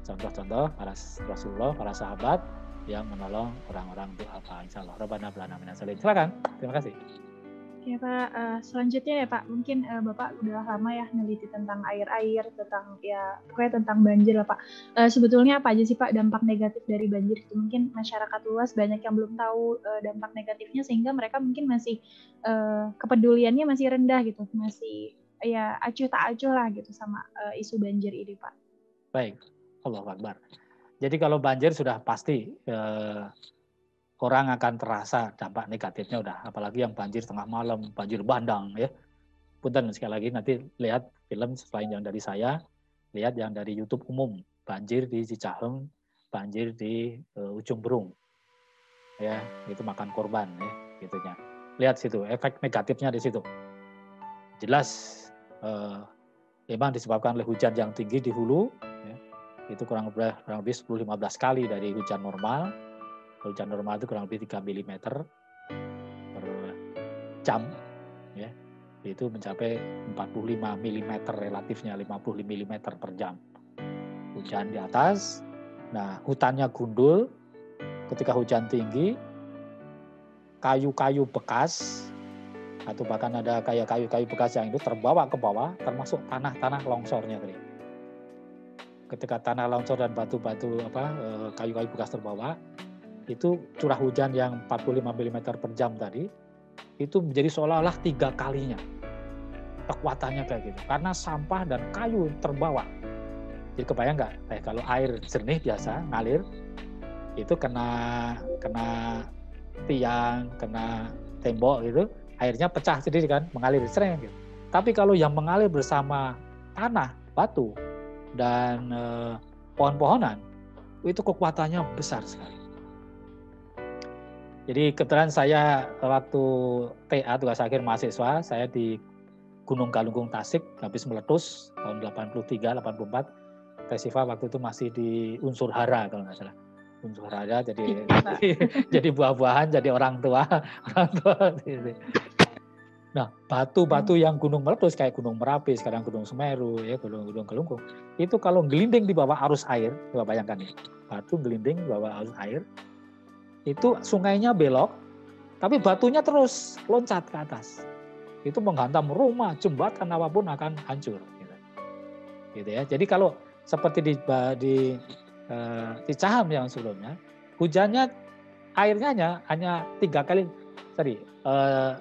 contoh-contoh para Rasulullah, para sahabat yang menolong orang-orang itu apa insya Allah. Rabbana belana Silakan. Terima kasih. Ya Pak, uh, selanjutnya ya Pak, mungkin uh, Bapak udah lama ya meneliti tentang air-air, tentang ya pokoknya tentang banjir lah Pak. Uh, sebetulnya apa aja sih Pak dampak negatif dari banjir itu? Mungkin masyarakat luas banyak yang belum tahu uh, dampak negatifnya sehingga mereka mungkin masih uh, kepeduliannya masih rendah gitu, masih ya acuh tak acuh lah gitu sama uh, isu banjir ini Pak. Baik, Allah Akbar. Jadi kalau banjir sudah pasti eh, orang akan terasa dampak negatifnya udah, apalagi yang banjir tengah malam, banjir bandang ya. Punten sekali lagi nanti lihat film selain yang dari saya, lihat yang dari YouTube umum, banjir di Cicahem, banjir di uh, Ujung Berung. Ya, itu makan korban ya, gitunya. Lihat situ, efek negatifnya di situ. Jelas eh, memang disebabkan oleh hujan yang tinggi di hulu, itu kurang lebih, kurang lebih 10-15 kali dari hujan normal. Hujan normal itu kurang lebih 3 mm per jam, ya, itu mencapai 45 mm relatifnya 50 mm per jam. Hujan di atas, nah hutannya gundul, ketika hujan tinggi, kayu-kayu bekas atau bahkan ada kayak kayu-kayu bekas yang itu terbawa ke bawah termasuk tanah-tanah longsornya tadi. Ketika tanah longsor dan batu-batu apa eh, kayu-kayu bekas terbawa itu curah hujan yang 45 mm per jam tadi itu menjadi seolah-olah tiga kalinya kekuatannya kayak gitu. Karena sampah dan kayu terbawa. Jadi kebayang nggak? Kayak kalau air jernih biasa ngalir itu kena kena tiang kena tembok gitu airnya pecah sendiri kan mengalir sering gitu. Tapi kalau yang mengalir bersama tanah batu dan eh, pohon-pohonan itu kekuatannya besar sekali. Jadi kebetulan saya waktu TA tugas akhir mahasiswa saya di Gunung Galunggung Tasik habis meletus tahun 83 84 Tesiva waktu itu masih di unsur hara kalau nggak salah. Unsur hara jadi iya, (laughs) jadi buah-buahan jadi orang tua (laughs) orang tua Nah, batu-batu yang gunung meletus kayak Gunung Merapi, sekarang Gunung Semeru, ya Gunung-Gunung Gelunggung, itu kalau gelinding di bawah arus air, coba bayangkan ya, batu gelinding di bawah arus air, itu sungainya belok, tapi batunya terus loncat ke atas itu menghantam rumah, jembatan apa pun akan hancur. Gitu. gitu ya. Jadi kalau seperti di di uh, di Caham yang sebelumnya, hujannya airnya hanya hanya tiga kali, sorry, uh,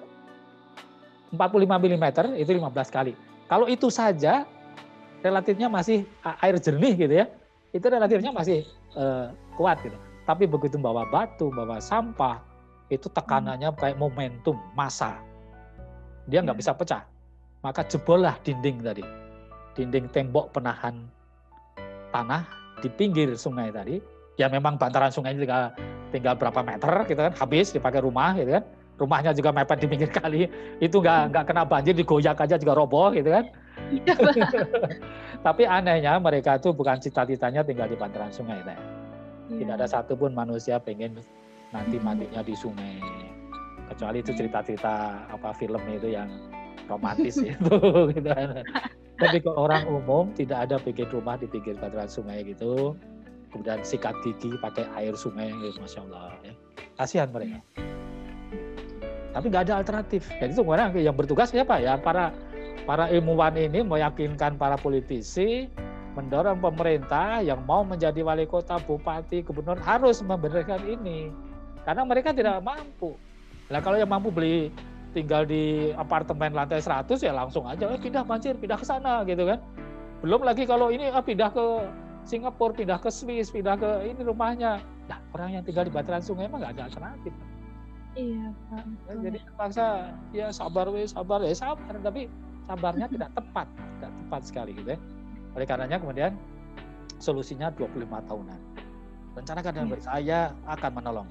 45 mm itu 15 kali. Kalau itu saja relatifnya masih air jernih gitu ya, itu relatifnya masih uh, kuat gitu. Tapi begitu bawa batu, bawa sampah, itu tekanannya kayak momentum masa dia nggak iya. bisa pecah. Maka jebollah dinding tadi, dinding tembok penahan tanah di pinggir sungai tadi. Ya memang bantaran sungai tinggal tinggal berapa meter gitu kan, habis dipakai rumah gitu kan. Rumahnya juga mepet di pinggir kali, itu nggak nggak kena banjir, digoyak aja juga roboh gitu kan. Iya, (laughs) Tapi anehnya mereka itu bukan cita-citanya tinggal di bantaran sungai. Nah. Tidak ada satupun manusia pengen nanti matinya di sungai kecuali itu cerita-cerita apa film itu yang romantis (laughs) itu gitu kan. Tapi kalau orang umum tidak ada bikin rumah di pinggir bantaran sungai gitu, kemudian sikat gigi pakai air sungai, gitu, masya Allah ya. Kasihan mereka. Tapi nggak ada alternatif. Jadi itu orang yang bertugas siapa ya para para ilmuwan ini meyakinkan para politisi mendorong pemerintah yang mau menjadi wali kota, bupati, gubernur harus membenarkan ini karena mereka tidak mampu Nah kalau yang mampu beli tinggal di apartemen lantai 100 ya langsung aja eh, pindah banjir, pindah ke sana gitu kan. Belum lagi kalau ini ah, pindah ke Singapura, pindah ke Swiss, pindah ke ini rumahnya. Nah, orang yang tinggal di bantaran sungai emang nggak ada alternatif. Iya, Pak. Ya, jadi terpaksa ya sabar weh, sabar ya sabar, tapi sabarnya (laughs) tidak tepat, tidak tepat sekali gitu ya. Oleh karenanya kemudian solusinya 25 tahunan. Rencanakan dengan baik, saya akan menolong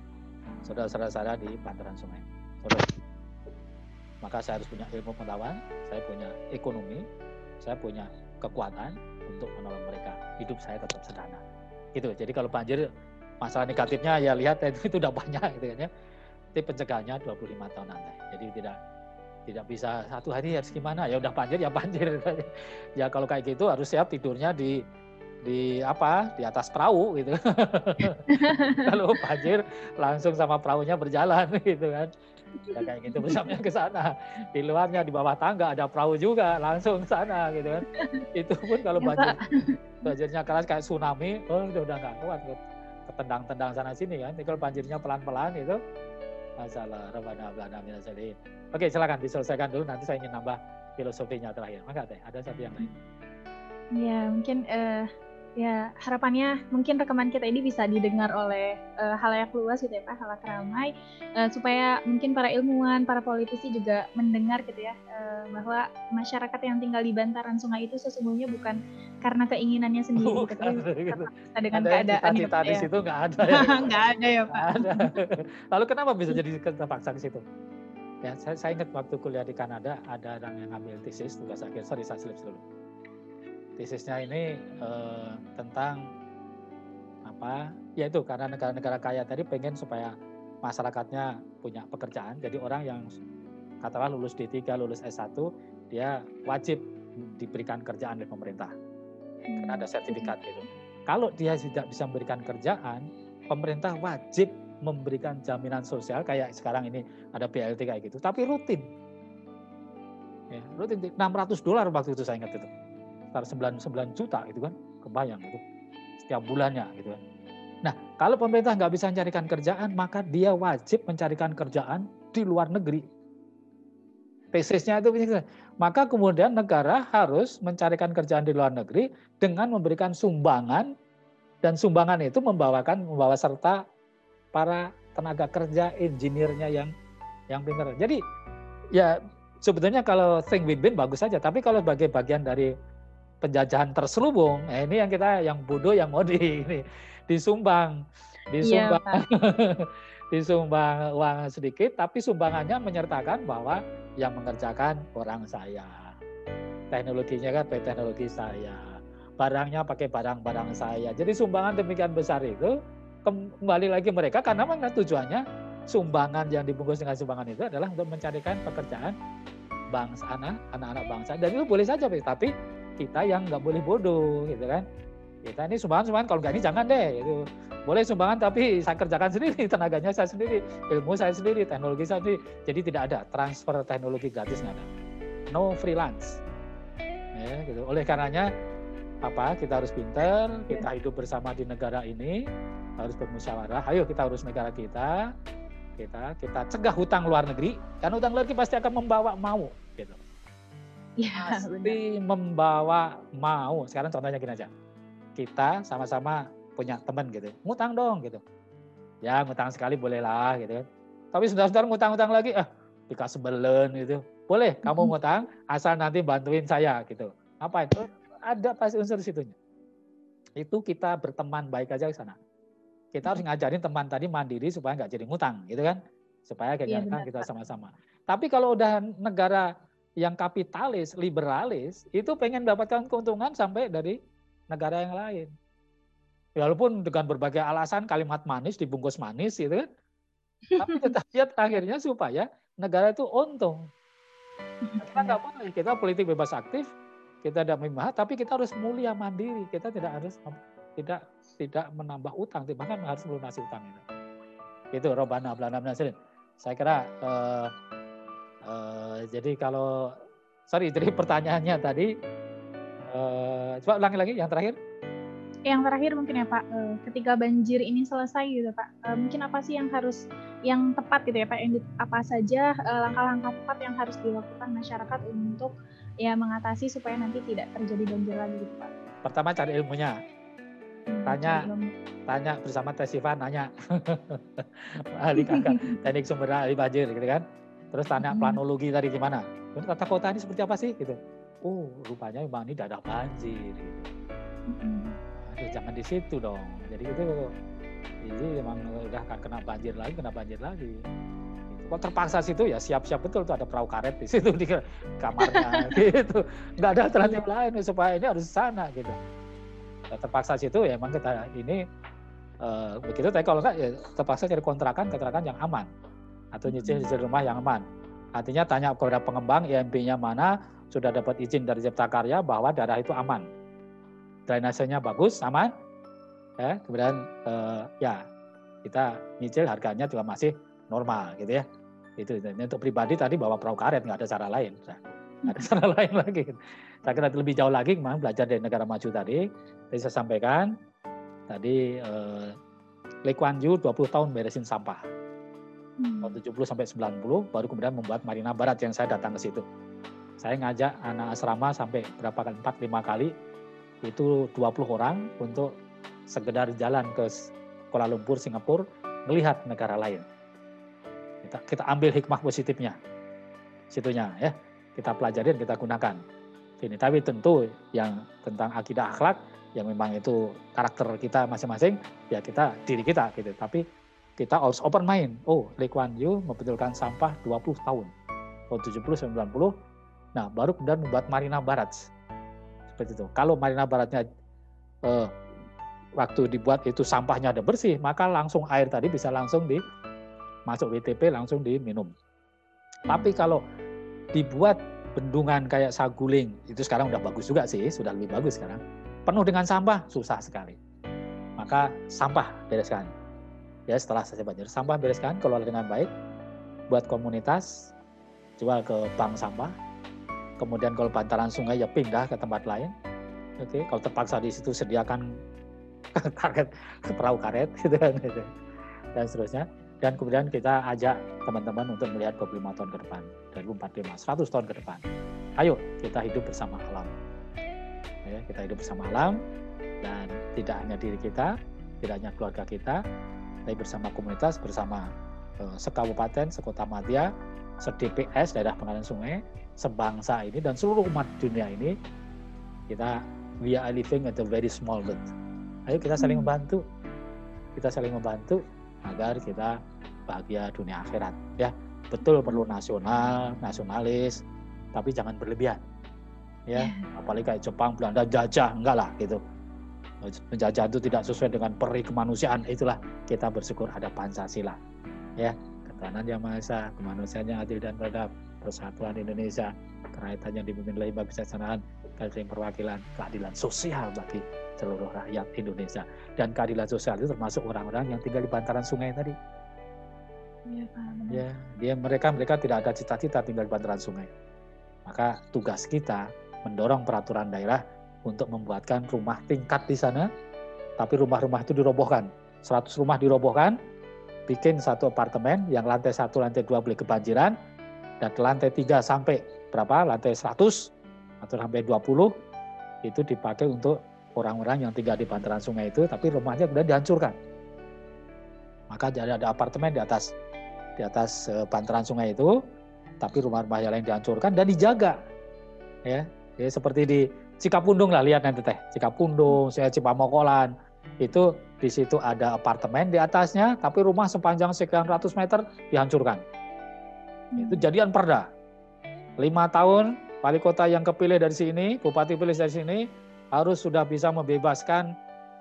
saudara-saudara saya di bantaran sungai. Saudara. Maka saya harus punya ilmu pengetahuan, saya punya ekonomi, saya punya kekuatan untuk menolong mereka. Hidup saya tetap sederhana. Gitu. Jadi kalau banjir masalah negatifnya ya lihat itu, (laughs) itu udah banyak gitu kan ya. Tapi pencegahannya 25 tahun nanti. Jadi tidak tidak bisa satu hari harus gimana? Ya udah banjir ya banjir. (laughs) Ya kalau kayak gitu harus siap tidurnya di di apa? Di atas perahu gitu. (laughs) Kalau banjir langsung sama perahunya berjalan (laughs) gitu kan. Ya kayak gitu bersama ke sana. Di luarnya di bawah tangga ada perahu juga langsung sana gitu kan. Itu pun kalau ya, banjir banjirnya keras kayak tsunami oh udah udah nggak kuat. Ketendang-tendang sana sini kan. Kalau banjirnya pelan-pelan itu masalah. Rebana belana oke silakan diselesaikan dulu. Nanti saya ingin nambah filosofinya terakhir. Maka teh? Ada satu yang lain? Ya mungkin uh, ya harapannya mungkin rekaman kita ini bisa didengar oleh uh, halayak luas gitu ya Pak, halayak ramai uh, supaya mungkin para ilmuwan, para politisi juga mendengar gitu ya uh, bahwa masyarakat yang tinggal di bantaran sungai itu sesungguhnya bukan karena keinginannya sendiri oh, gitu, gitu. dengan ada keadaan cita-cita di ya. situ nggak ada ya. (laughs) nggak ada ya Pak. Ada. Lalu kenapa bisa jadi terpaksa di situ? Ya, saya, saya ingat waktu kuliah di Kanada ada orang yang ngambil tesis tugas akhir, sorry saya slip dulu tesisnya ini eh, tentang apa? Yaitu karena negara-negara kaya tadi pengen supaya masyarakatnya punya pekerjaan. Jadi orang yang katakanlah lulus D3 lulus S1 dia wajib diberikan kerjaan oleh pemerintah. Karena ada sertifikat gitu kalau dia tidak bisa memberikan kerjaan pemerintah wajib memberikan jaminan sosial kayak sekarang ini ada BLT kayak gitu. Tapi rutin. Ya, rutin. 600 dolar waktu itu saya ingat itu sekitar 9, 9 juta gitu kan, kebayang itu setiap bulannya gitu kan. Nah, kalau pemerintah nggak bisa mencarikan kerjaan, maka dia wajib mencarikan kerjaan di luar negeri. tesisnya itu maka kemudian negara harus mencarikan kerjaan di luar negeri dengan memberikan sumbangan dan sumbangan itu membawakan membawa serta para tenaga kerja engineer-nya yang yang pintar. Jadi ya sebetulnya kalau think win-win bagus saja, tapi kalau sebagai bagian dari penjajahan terselubung, eh, ini yang kita yang bodoh yang mau (laughs) di ini disumbang, disumbang, ya, (laughs) disumbang uang sedikit, tapi sumbangannya menyertakan bahwa yang mengerjakan orang saya, teknologinya kan pakai teknologi saya, barangnya pakai barang-barang saya. Jadi sumbangan demikian besar itu kembali lagi mereka karena mana tujuannya? Sumbangan yang dibungkus dengan sumbangan itu adalah untuk mencarikan pekerjaan bangsa anak anak-anak bangsa. Dan itu boleh saja tapi kita yang nggak boleh bodoh gitu kan? Kita ini sumbangan sumbangan kalau nggak ini jangan deh itu boleh sumbangan tapi saya kerjakan sendiri (laughs) tenaganya saya sendiri ilmu saya sendiri teknologi saya sendiri. Jadi tidak ada transfer teknologi gratis nggak ada. No freelance. Ya gitu. Oleh karenanya apa kita harus pinter kita hidup bersama di negara ini harus bermusyawarah. Ayo kita urus negara kita kita kita cegah hutang luar negeri karena hutang luar negeri pasti akan membawa mau gitu ya, pasti (laughs) membawa mau. Sekarang contohnya gini aja. Kita sama-sama punya teman gitu. Ngutang dong gitu. Ya ngutang sekali bolehlah gitu kan. Tapi sudah-sudah ngutang-ngutang lagi, ah dikasih belen gitu. Boleh kamu ngutang asal nanti bantuin saya gitu. Apa itu? Ada pasti unsur situnya. Itu kita berteman baik aja ke sana. Kita harus ngajarin teman tadi mandiri supaya nggak jadi ngutang gitu kan. Supaya kegiatan ya, kita sama-sama. Tapi kalau udah negara yang kapitalis, liberalis, itu pengen dapatkan keuntungan sampai dari negara yang lain. Walaupun dengan berbagai alasan kalimat manis dibungkus manis gitu kan. Tapi (laughs) kita lihat akhirnya supaya negara itu untung. Kita nggak boleh, kita politik bebas aktif, kita tidak memahami, tapi kita harus mulia mandiri. Kita tidak harus tidak tidak menambah utang, bahkan harus melunasi utang itu. Itu Robana Belanda Nasirin. Saya kira eh, Uh, jadi kalau sorry jadi pertanyaannya tadi uh, coba ulangi lagi yang terakhir. Yang terakhir mungkin ya Pak, uh, ketika banjir ini selesai gitu Pak, uh, mungkin apa sih yang harus yang tepat gitu ya Pak, yang apa saja langkah-langkah tepat yang harus dilakukan masyarakat untuk ya mengatasi supaya nanti tidak terjadi banjir lagi gitu Pak. Pertama cari ilmunya, hmm, tanya tanya bersama Tesiva nanya (laughs) ahli kakak (laughs) teknik sumber ahli banjir gitu kan Terus tanya hmm. planologi tadi gimana? Tata kota ini seperti apa sih? Gitu. Oh, rupanya memang ini ada banjir. Gitu. Hmm. Aduh, jangan di situ dong. Jadi itu, jadi memang udah akan kena banjir lagi, kena banjir lagi. Gitu. Kalau terpaksa situ ya siap-siap betul tuh ada perahu karet di situ (laughs) di kamarnya gitu. Nggak ada alternatif lain supaya ini harus sana gitu. Nah, terpaksa situ ya emang kita ini uh, begitu tapi kalau enggak ya terpaksa cari kontrakan kontrakan yang aman atau nyicil di rumah yang aman. Artinya tanya kepada pengembang IMB-nya mana, sudah dapat izin dari Cipta Karya bahwa daerah itu aman. Drainasenya bagus, aman. Ya, kemudian eh, ya kita nyicil harganya juga masih normal gitu ya. Itu untuk pribadi tadi bawa perahu karet nggak ada cara lain. Nggak ada cara (laughs) lain lagi. Saya kira lebih jauh lagi kemarin belajar dari negara maju tadi. Jadi saya sampaikan tadi eh, Lee Kuan Yew 20 tahun beresin sampah hmm. tahun 70 sampai 90 baru kemudian membuat Marina Barat yang saya datang ke situ. Saya ngajak anak asrama sampai berapa kali 4 5 kali itu 20 orang untuk sekedar jalan ke Kuala Lumpur, Singapura, melihat negara lain. Kita, kita ambil hikmah positifnya, situnya ya, kita pelajari dan kita gunakan. Ini tapi tentu yang tentang akidah akhlak yang memang itu karakter kita masing-masing ya kita diri kita gitu. Tapi kita harus open mind. Oh, Lee Kuan Yew membetulkan sampah 20 tahun. Tahun 70 90. Nah, baru kemudian membuat Marina Barat. Seperti itu. Kalau Marina Baratnya eh, waktu dibuat itu sampahnya ada bersih, maka langsung air tadi bisa langsung di masuk WTP langsung diminum. Tapi kalau dibuat bendungan kayak Saguling, itu sekarang udah bagus juga sih, sudah lebih bagus sekarang. Penuh dengan sampah, susah sekali. Maka sampah bereskan ya setelah selesai banjir sampah bereskan kelola dengan baik buat komunitas jual ke bank sampah kemudian kalau bantaran sungai ya pindah ke tempat lain oke kalau terpaksa di situ sediakan (laughs) karet perahu karet gitu kan gitu. dan seterusnya dan kemudian kita ajak teman-teman untuk melihat 25 tahun ke depan, 2045, 100 tahun ke depan. Ayo kita hidup bersama alam. Ya, kita hidup bersama alam dan tidak hanya diri kita, tidak hanya keluarga kita, tapi bersama komunitas, bersama eh, sekabupaten, sekota madya, se-DPS, daerah pengelolaan sungai, sebangsa ini dan seluruh umat dunia ini kita we are living at a very small world. Ayo kita saling hmm. membantu. Kita saling membantu agar kita bahagia dunia akhirat ya betul perlu nasional nasionalis tapi jangan berlebihan ya yeah. apalagi kayak Jepang Belanda jajah enggak lah gitu penjajahan itu tidak sesuai dengan peri kemanusiaan itulah kita bersyukur ada Pancasila ya ketahanan yang maha esa kemanusiaan yang adil dan beradab persatuan Indonesia kerakyatan yang dipimpin oleh kebijaksanaan keadilan perwakilan keadilan sosial bagi seluruh rakyat Indonesia. Dan keadilan sosial itu termasuk orang-orang yang tinggal di bantaran sungai tadi. Ya, ya, dia mereka mereka tidak ada cita-cita tinggal di bantaran sungai. Maka tugas kita mendorong peraturan daerah untuk membuatkan rumah tingkat di sana, tapi rumah-rumah itu dirobohkan. 100 rumah dirobohkan, bikin satu apartemen yang lantai satu, lantai dua boleh kebanjiran, dan lantai tiga sampai berapa, lantai 100 atau sampai 20 itu dipakai untuk orang-orang yang tinggal di bantaran sungai itu, tapi rumahnya kemudian dihancurkan. Maka jadi ada apartemen di atas di atas uh, bantaran sungai itu, tapi rumah-rumah yang lain dihancurkan dan dijaga. Ya, jadi seperti di Cikapundung lah lihat nanti teh, Cikapundung, saya Cipamokolan, itu di situ ada apartemen di atasnya, tapi rumah sepanjang sekian ratus meter dihancurkan. Itu hmm. jadian perda. Lima tahun, wali kota yang kepilih dari sini, bupati pilih dari sini, harus sudah bisa membebaskan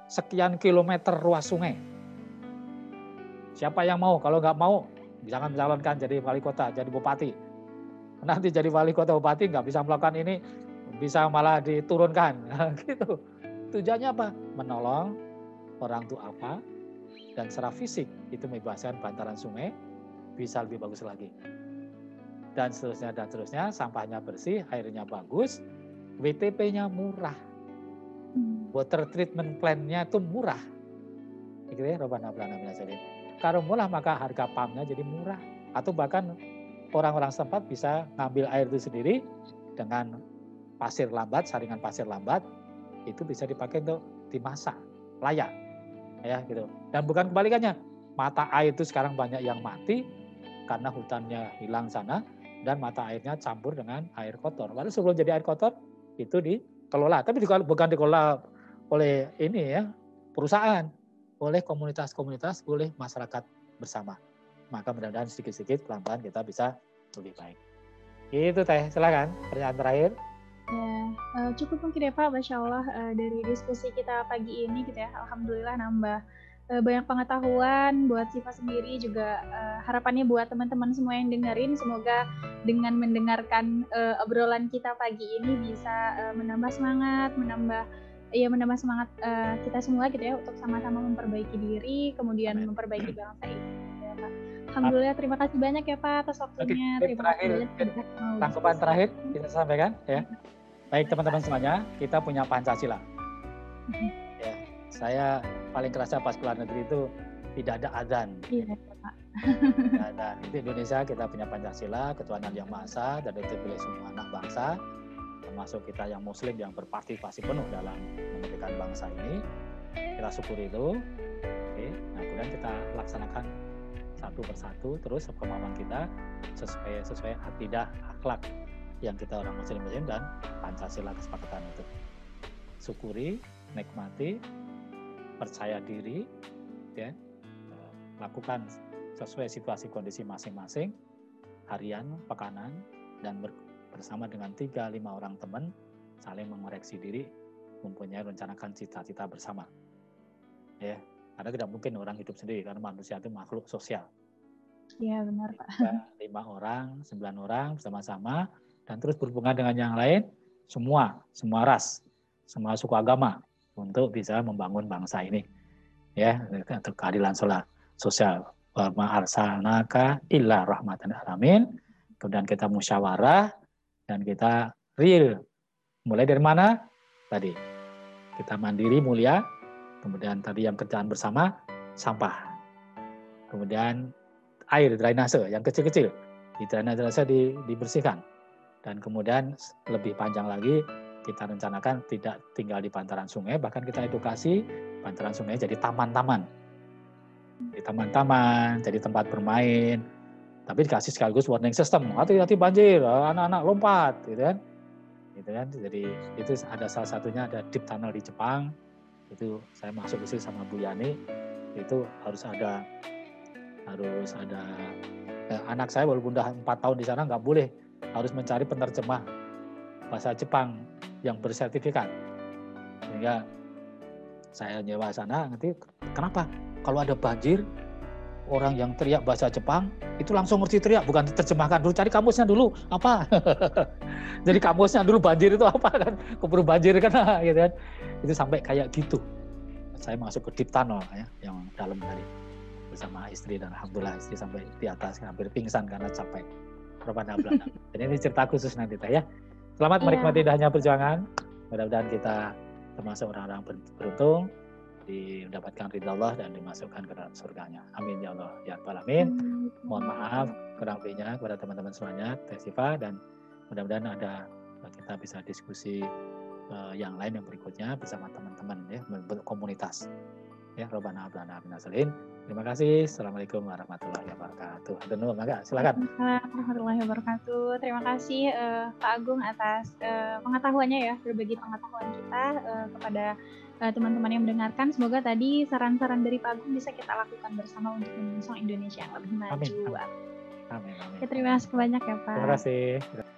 sekian kilometer ruas sungai. Siapa yang mau? Kalau nggak mau, jangan mencalonkan jadi wali kota, jadi bupati. Nanti jadi wali kota bupati nggak bisa melakukan ini, bisa malah diturunkan. (laughs) gitu. Tujuannya apa? Menolong orang tua apa dan secara fisik itu membebaskan bantaran sungai bisa lebih bagus lagi. Dan seterusnya dan seterusnya, sampahnya bersih, airnya bagus, WTP-nya murah water treatment plan-nya itu murah. Gitu ya, Robana Kalau murah maka harga pumpnya jadi murah. Atau bahkan orang-orang setempat bisa ngambil air itu sendiri dengan pasir lambat, saringan pasir lambat, itu bisa dipakai untuk dimasak, layak. Ya, gitu. Dan bukan kebalikannya, mata air itu sekarang banyak yang mati karena hutannya hilang sana dan mata airnya campur dengan air kotor. Lalu sebelum jadi air kotor itu dikelola, tapi bukan dikelola oleh ini ya perusahaan, oleh komunitas-komunitas, oleh masyarakat bersama. Maka mudah-mudahan sedikit-sedikit pelan-pelan kita bisa lebih baik. Itu teh, silakan pertanyaan terakhir. Ya, uh, cukup mungkin ya Pak, Masya Allah uh, dari diskusi kita pagi ini gitu ya, Alhamdulillah nambah uh, banyak pengetahuan buat Siva sendiri juga uh, harapannya buat teman-teman semua yang dengerin semoga dengan mendengarkan uh, obrolan kita pagi ini bisa uh, menambah semangat, menambah ya menambah semangat uh, kita semua gitu ya untuk sama-sama memperbaiki diri, kemudian Amin. memperbaiki (clears throat) bangsa ini. Ya, Pak. Alhamdulillah terima kasih banyak ya Pak atas waktunya. Oke, terima terakhir, kasih banyak. Tanggapan terakhir kita sampaikan ya. Baik teman-teman semuanya, kita punya Pancasila. Mm-hmm. ya, saya paling kerasa pas keluar negeri itu tidak ada adzan. Iya, Pak. Tidak ada. Itu Indonesia kita punya Pancasila, ketuhanan yang maha esa dan itu pilih semua anak bangsa termasuk kita yang muslim yang berpartisipasi penuh dalam mendirikan bangsa ini kita syukuri itu oke nah kemudian kita laksanakan satu persatu terus pemahaman kita sesuai sesuai akidah akhlak yang kita orang muslim muslim dan pancasila kesepakatan itu. Syukuri nikmati percaya diri ya lakukan sesuai situasi kondisi masing-masing harian pekanan dan ber, bersama dengan tiga lima orang teman saling mengoreksi diri mempunyai rencanakan cita-cita bersama. Ya karena tidak mungkin orang hidup sendiri karena manusia itu makhluk sosial. Iya benar Pak. Lima orang, sembilan orang bersama-sama dan terus berhubungan dengan yang lain, semua, semua ras, semua suku agama untuk bisa membangun bangsa ini. Ya, untuk keadilan sosial. Wa ma'arsalnaka illa rahmatan alamin. Kemudian kita musyawarah, dan kita real. Mulai dari mana? Tadi kita mandiri mulia, kemudian tadi yang kerjaan bersama sampah. Kemudian air drainase yang kecil-kecil. Di drainase di, dibersihkan. Dan kemudian lebih panjang lagi kita rencanakan tidak tinggal di bantaran sungai, bahkan kita edukasi bantaran sungai jadi taman-taman. Di taman-taman, jadi tempat bermain, tapi dikasih sekaligus warning system, hati-hati banjir, anak-anak lompat, gitu kan. Gitu kan. Jadi itu ada salah satunya ada deep tunnel di Jepang, itu saya masuk ke sini sama Bu Yani, itu harus ada harus ada eh, anak saya walaupun udah empat tahun di sana nggak boleh harus mencari penerjemah bahasa Jepang yang bersertifikat. Sehingga saya nyewa sana nanti kenapa? Kalau ada banjir orang yang teriak bahasa Jepang itu langsung ngerti teriak bukan diterjemahkan dulu cari kamusnya dulu apa? (laughs) Jadi kamusnya dulu banjir itu apa kan? Keburu banjir kan? (laughs) Gitu kan? Itu sampai kayak gitu. Saya masuk ke deep tunnel ya yang dalam tadi bersama istri dan alhamdulillah istri sampai di atas hampir pingsan karena capek Robana Belanda. Dan ini cerita khusus nanti teh ya. Selamat yeah. menikmati indahnya perjuangan. Mudah-mudahan kita termasuk orang-orang beruntung mendapatkan ridha Allah dan dimasukkan ke dalam surganya. Amin ya Allah ya Rabbal Alamin. Mohon maaf kurang lebihnya kepada teman-teman semuanya, Teh Siva dan mudah-mudahan ada kita bisa diskusi uh, yang lain yang berikutnya bersama teman-teman ya komunitas. Ya Robbana Ablana Binasalin. Terima kasih. Assalamualaikum warahmatullahi wabarakatuh. Dan maka silakan. Warahmatullahi wabarakatuh. Terima kasih uh, Pak Agung atas uh, pengetahuannya ya, berbagi pengetahuan kita uh, kepada uh, teman-teman yang mendengarkan. Semoga tadi saran-saran dari Pak Agung bisa kita lakukan bersama untuk menyongsong Indonesia yang lebih maju. Amin. Amin. Amin. amin. Ya, terima kasih banyak ya Pak. Terima kasih.